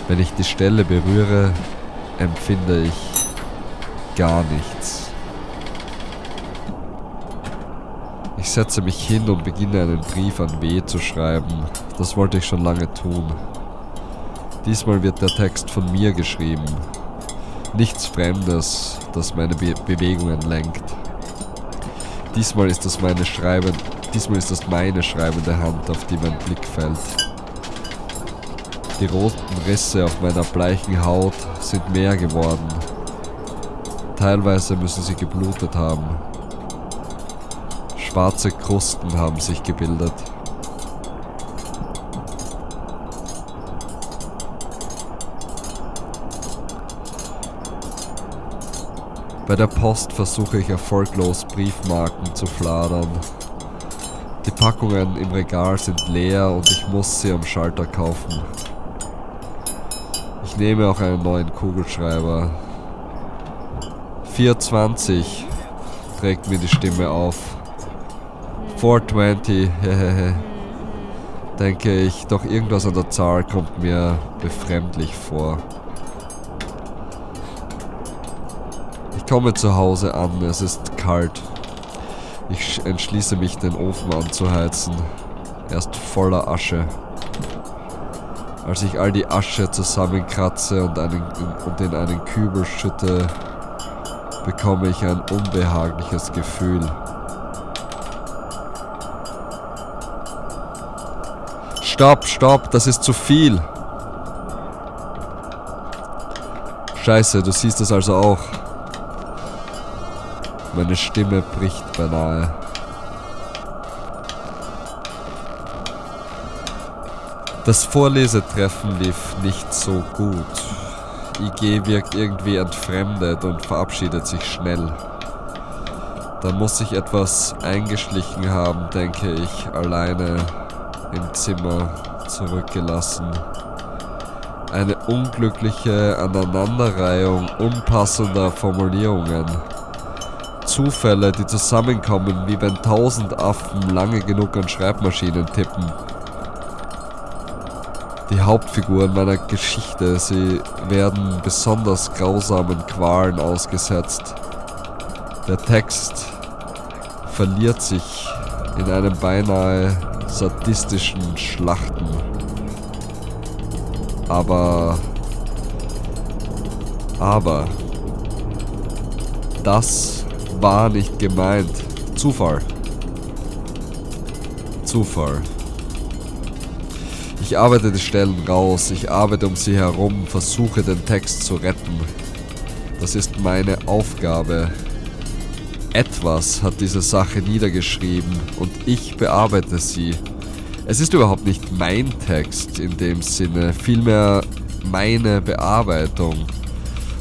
Wenn ich die Stelle berühre, empfinde ich gar nichts. Ich setze mich hin und beginne einen Brief an W zu schreiben. Das wollte ich schon lange tun. Diesmal wird der Text von mir geschrieben. Nichts Fremdes, das meine Be Bewegungen lenkt. Diesmal ist das meine schreibend, diesmal ist das meine schreibende Hand, auf die mein Blick fällt. Die roten Risse auf meiner bleichen Haut sind mehr geworden. Teilweise müssen sie geblutet haben. Schwarze Krusten haben sich gebildet. Bei der Post versuche ich erfolglos Briefmarken zu fladern. Die Packungen im Regal sind leer und ich muss sie am Schalter kaufen. Ich nehme auch einen neuen Kugelschreiber. 420 trägt mir die Stimme auf. 420, hehehe. Denke ich, doch irgendwas an der Zahl kommt mir befremdlich vor. Ich komme zu Hause an, es ist kalt. Ich entschließe mich, den Ofen anzuheizen. Er ist voller Asche. Als ich all die Asche zusammenkratze und, einen, und in einen Kübel schütte, bekomme ich ein unbehagliches Gefühl. Stopp, stopp, das ist zu viel. Scheiße, du siehst es also auch. Meine Stimme bricht beinahe. Das Vorlesetreffen lief nicht so gut. IG wirkt irgendwie entfremdet und verabschiedet sich schnell. Da muss sich etwas eingeschlichen haben, denke ich, alleine im Zimmer zurückgelassen. Eine unglückliche Aneinanderreihung unpassender Formulierungen. Zufälle, die zusammenkommen, wie wenn tausend Affen lange genug an Schreibmaschinen tippen. Die Hauptfiguren meiner Geschichte, sie werden besonders grausamen Qualen ausgesetzt. Der Text verliert sich in einem beinahe sadistischen Schlachten. Aber, aber, das war nicht gemeint. Zufall. Zufall. Ich arbeite die Stellen raus, ich arbeite um sie herum, versuche den Text zu retten. Das ist meine Aufgabe. Etwas hat diese Sache niedergeschrieben und ich bearbeite sie. Es ist überhaupt nicht mein Text in dem Sinne, vielmehr meine Bearbeitung.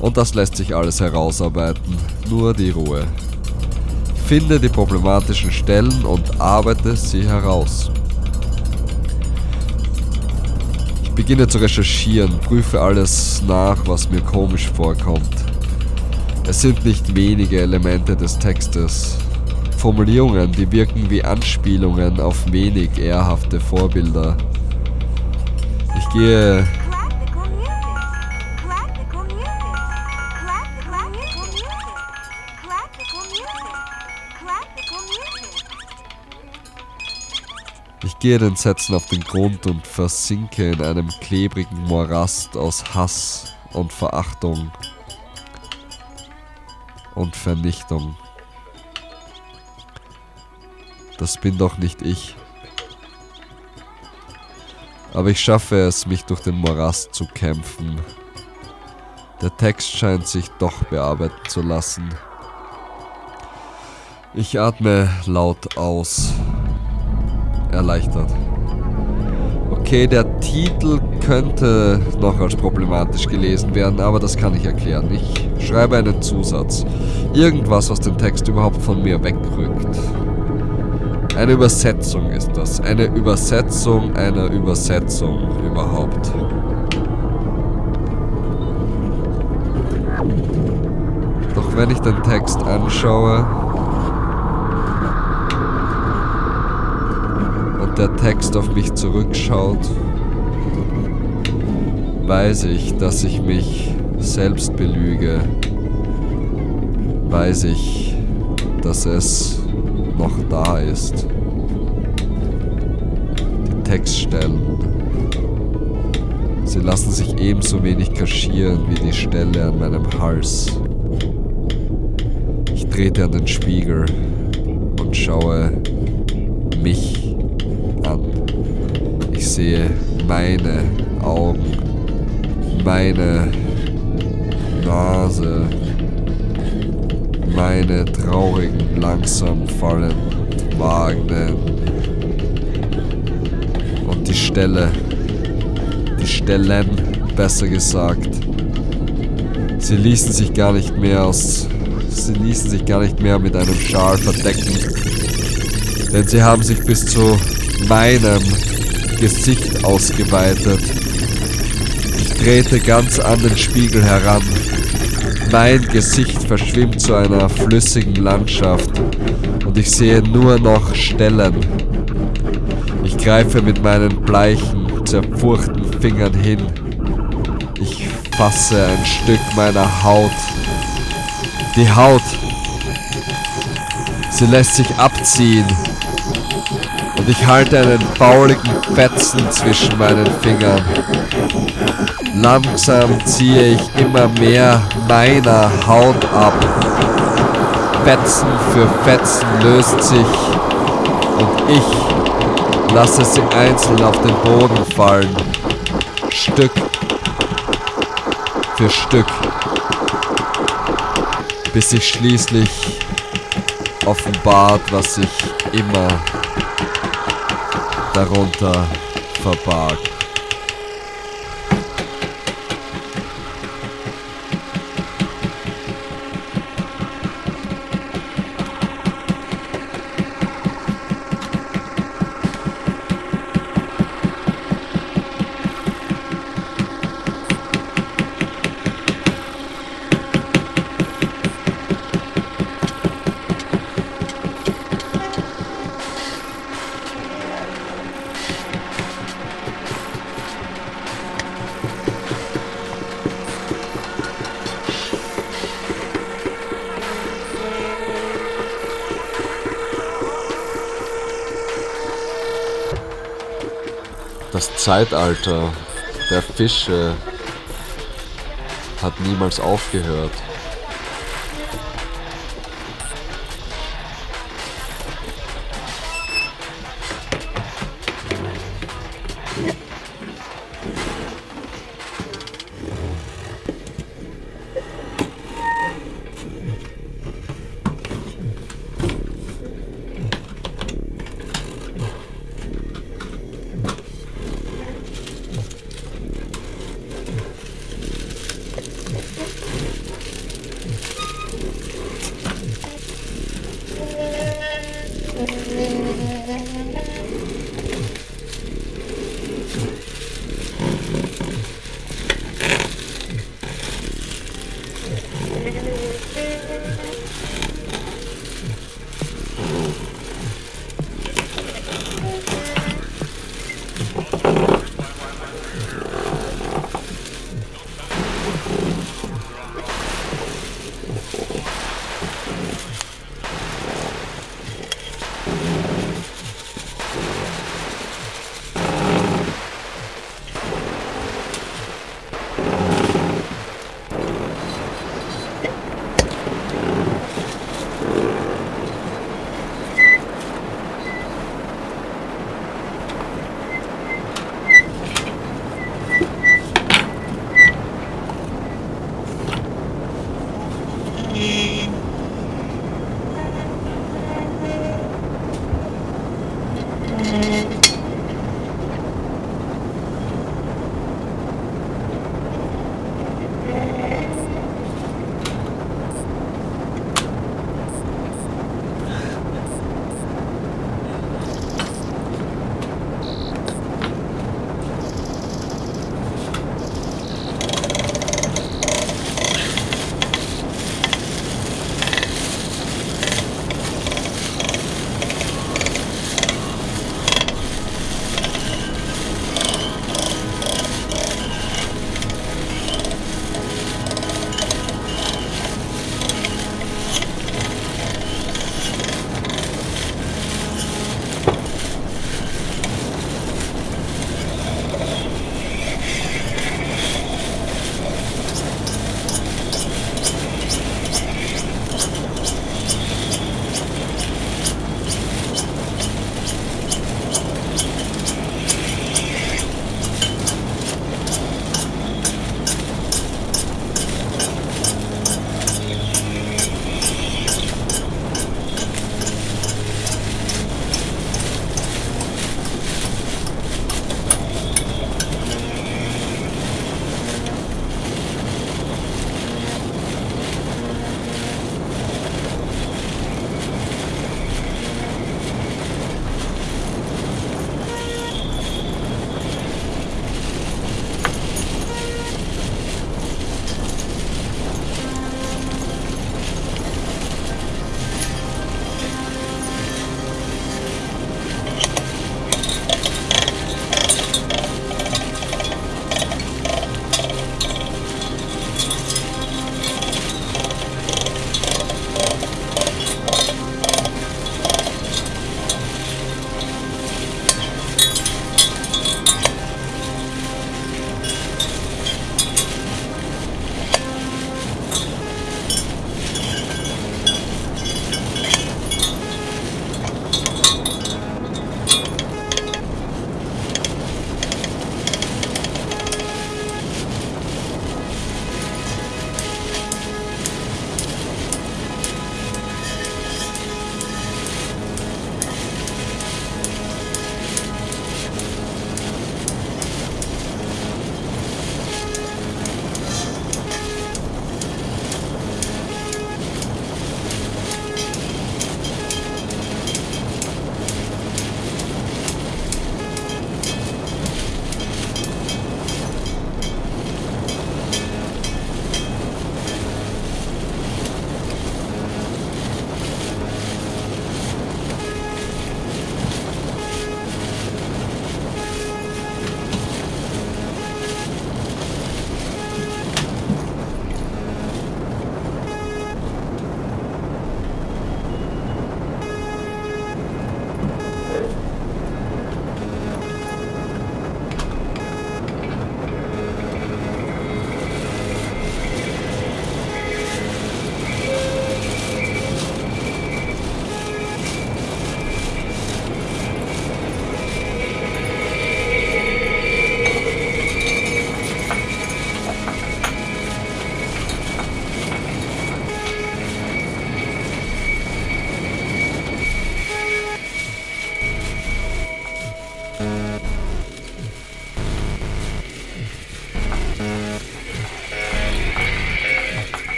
Und das lässt sich alles herausarbeiten, nur die Ruhe. Finde die problematischen Stellen und arbeite sie heraus. Ich beginne zu recherchieren, prüfe alles nach, was mir komisch vorkommt. Es sind nicht wenige Elemente des Textes. Formulierungen, die wirken wie Anspielungen auf wenig ehrhafte Vorbilder. Ich gehe Ich gehe den Sätzen auf den Grund und versinke in einem klebrigen Morast aus Hass und Verachtung und Vernichtung. Das bin doch nicht ich. Aber ich schaffe es, mich durch den Morast zu kämpfen. Der Text scheint sich doch bearbeiten zu lassen. Ich atme laut aus. Erleichtert. Okay, der Titel könnte noch als problematisch gelesen werden, aber das kann ich erklären. Ich schreibe einen Zusatz. Irgendwas, was den Text überhaupt von mir wegrückt. Eine Übersetzung ist das. Eine Übersetzung einer Übersetzung überhaupt. Doch wenn ich den Text anschaue der Text auf mich zurückschaut, weiß ich, dass ich mich selbst belüge. Weiß ich, dass es noch da ist. Die Textstellen. Sie lassen sich ebenso wenig kaschieren wie die Stelle an meinem Hals. Ich trete an den Spiegel und schaue mich. Sehe meine Augen, meine Nase, meine traurigen, langsam fallenden Magen und die Stelle, die Stellen, besser gesagt. Sie ließen sich gar nicht mehr aus, sie ließen sich gar nicht mehr mit einem Schal verdecken, denn sie haben sich bis zu meinem Gesicht ausgeweitet. Ich trete ganz an den Spiegel heran. Mein Gesicht verschwimmt zu einer flüssigen Landschaft und ich sehe nur noch Stellen. Ich greife mit meinen bleichen, zerfurchten Fingern hin. Ich fasse ein Stück meiner Haut. Die Haut. Sie lässt sich abziehen. Und ich halte einen fauligen Fetzen zwischen meinen Fingern. Langsam ziehe ich immer mehr meiner Haut ab. Fetzen für Fetzen löst sich und ich lasse sie einzeln auf den Boden fallen. Stück für Stück. Bis sich schließlich offenbart, was sich immer darunter verbarg. Zeitalter der Fische hat niemals aufgehört.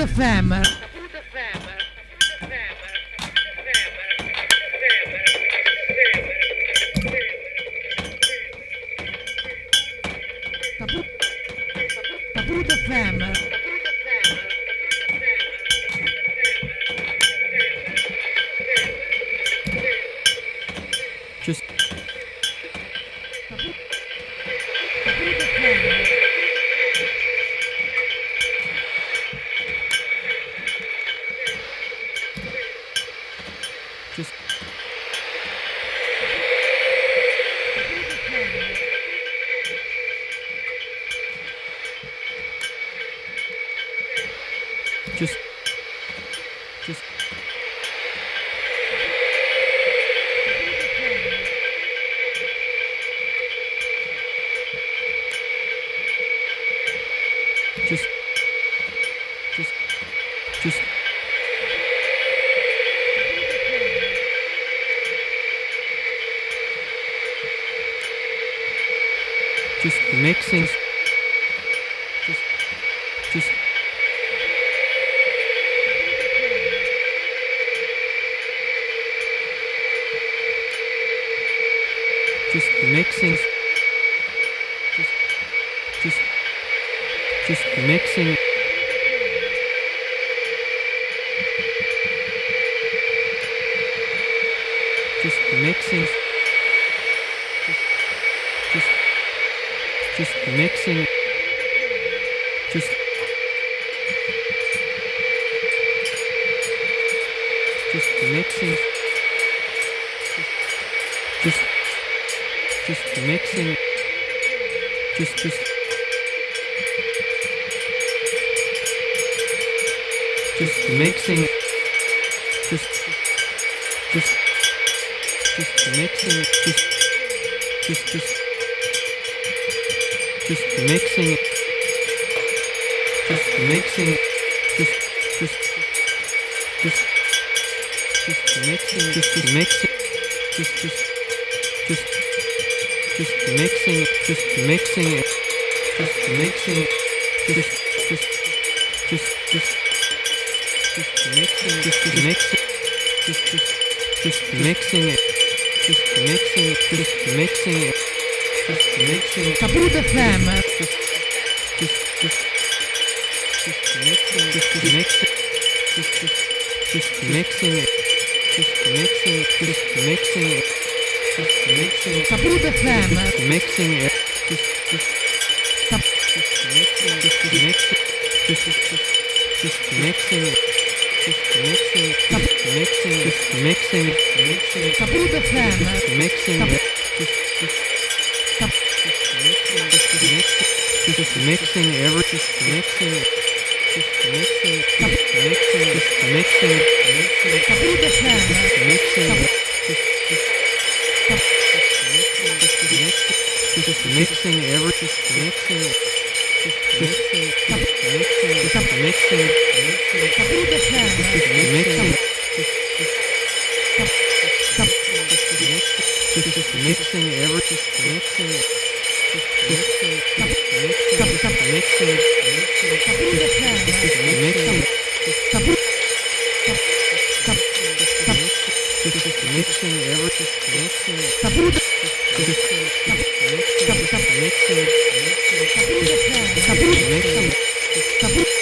FM. Just just mixing just mixing. Just just just mixing just just mixing. Just just mixing just just mixing just just just mixing just just just just mixing just mixing just just just just mixing just just mixing just just just just mixing just mixing just mixing just just just just just mixing just just mixing just just mixing it just mixing it just mixing it just mixing it Taproot FM. just mixing it just mixing just just mixing just just mixing it just mixing mixing just mixing mixing Taproot FM. just mixing it just just just mixing just just mixing just just mixing it mixing just mixing just mixing mixing Taproot FM. just mixing it just just just mixing just just mixing just just mixing every just mixing it just mixing just mixing just mixing mixing Taproot FM. just mixing just just just just mixing every just mixing it just mixing mixing every just mixing it Taproot just mixing just mixing Taproot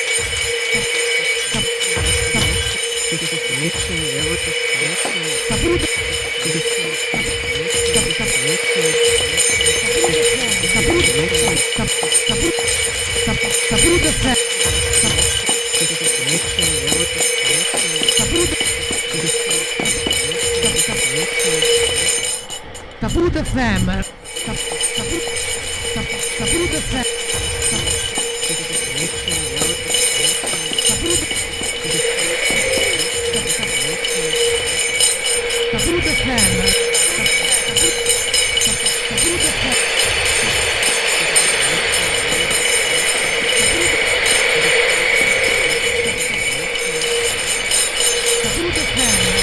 Taproot FM. Taproot Taproot FM. just just mixing every just Taproot mixing Taproot FM. Taproot FM. Taproot FM.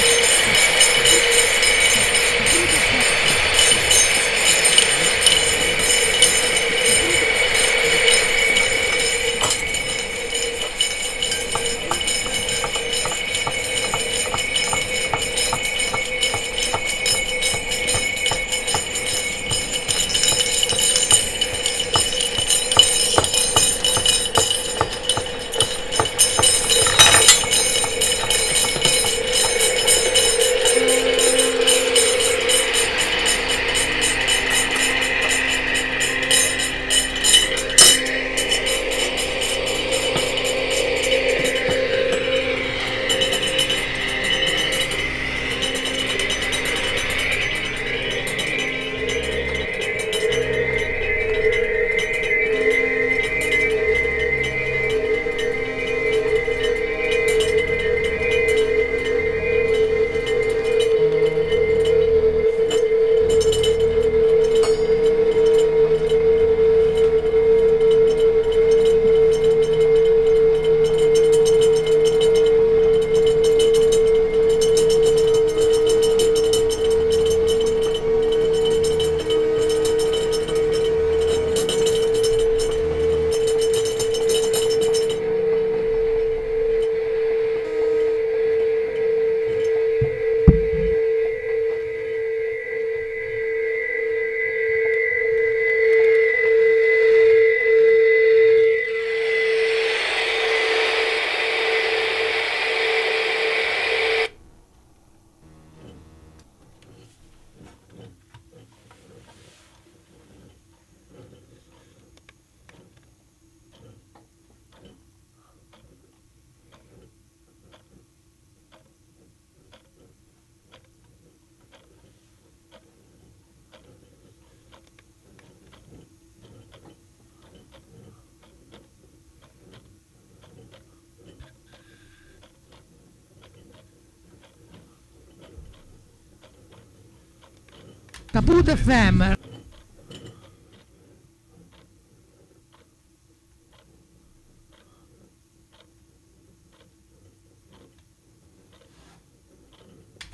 FM.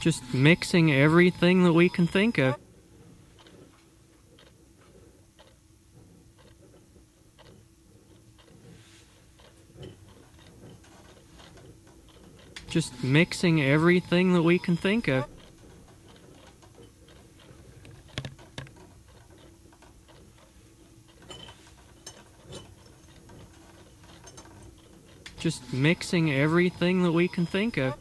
Just mixing everything that we can think of. Just mixing everything that we can think of. Just mixing everything that we can think of.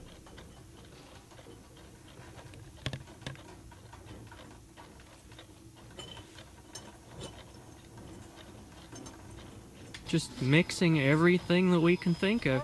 Just mixing everything that we can think of.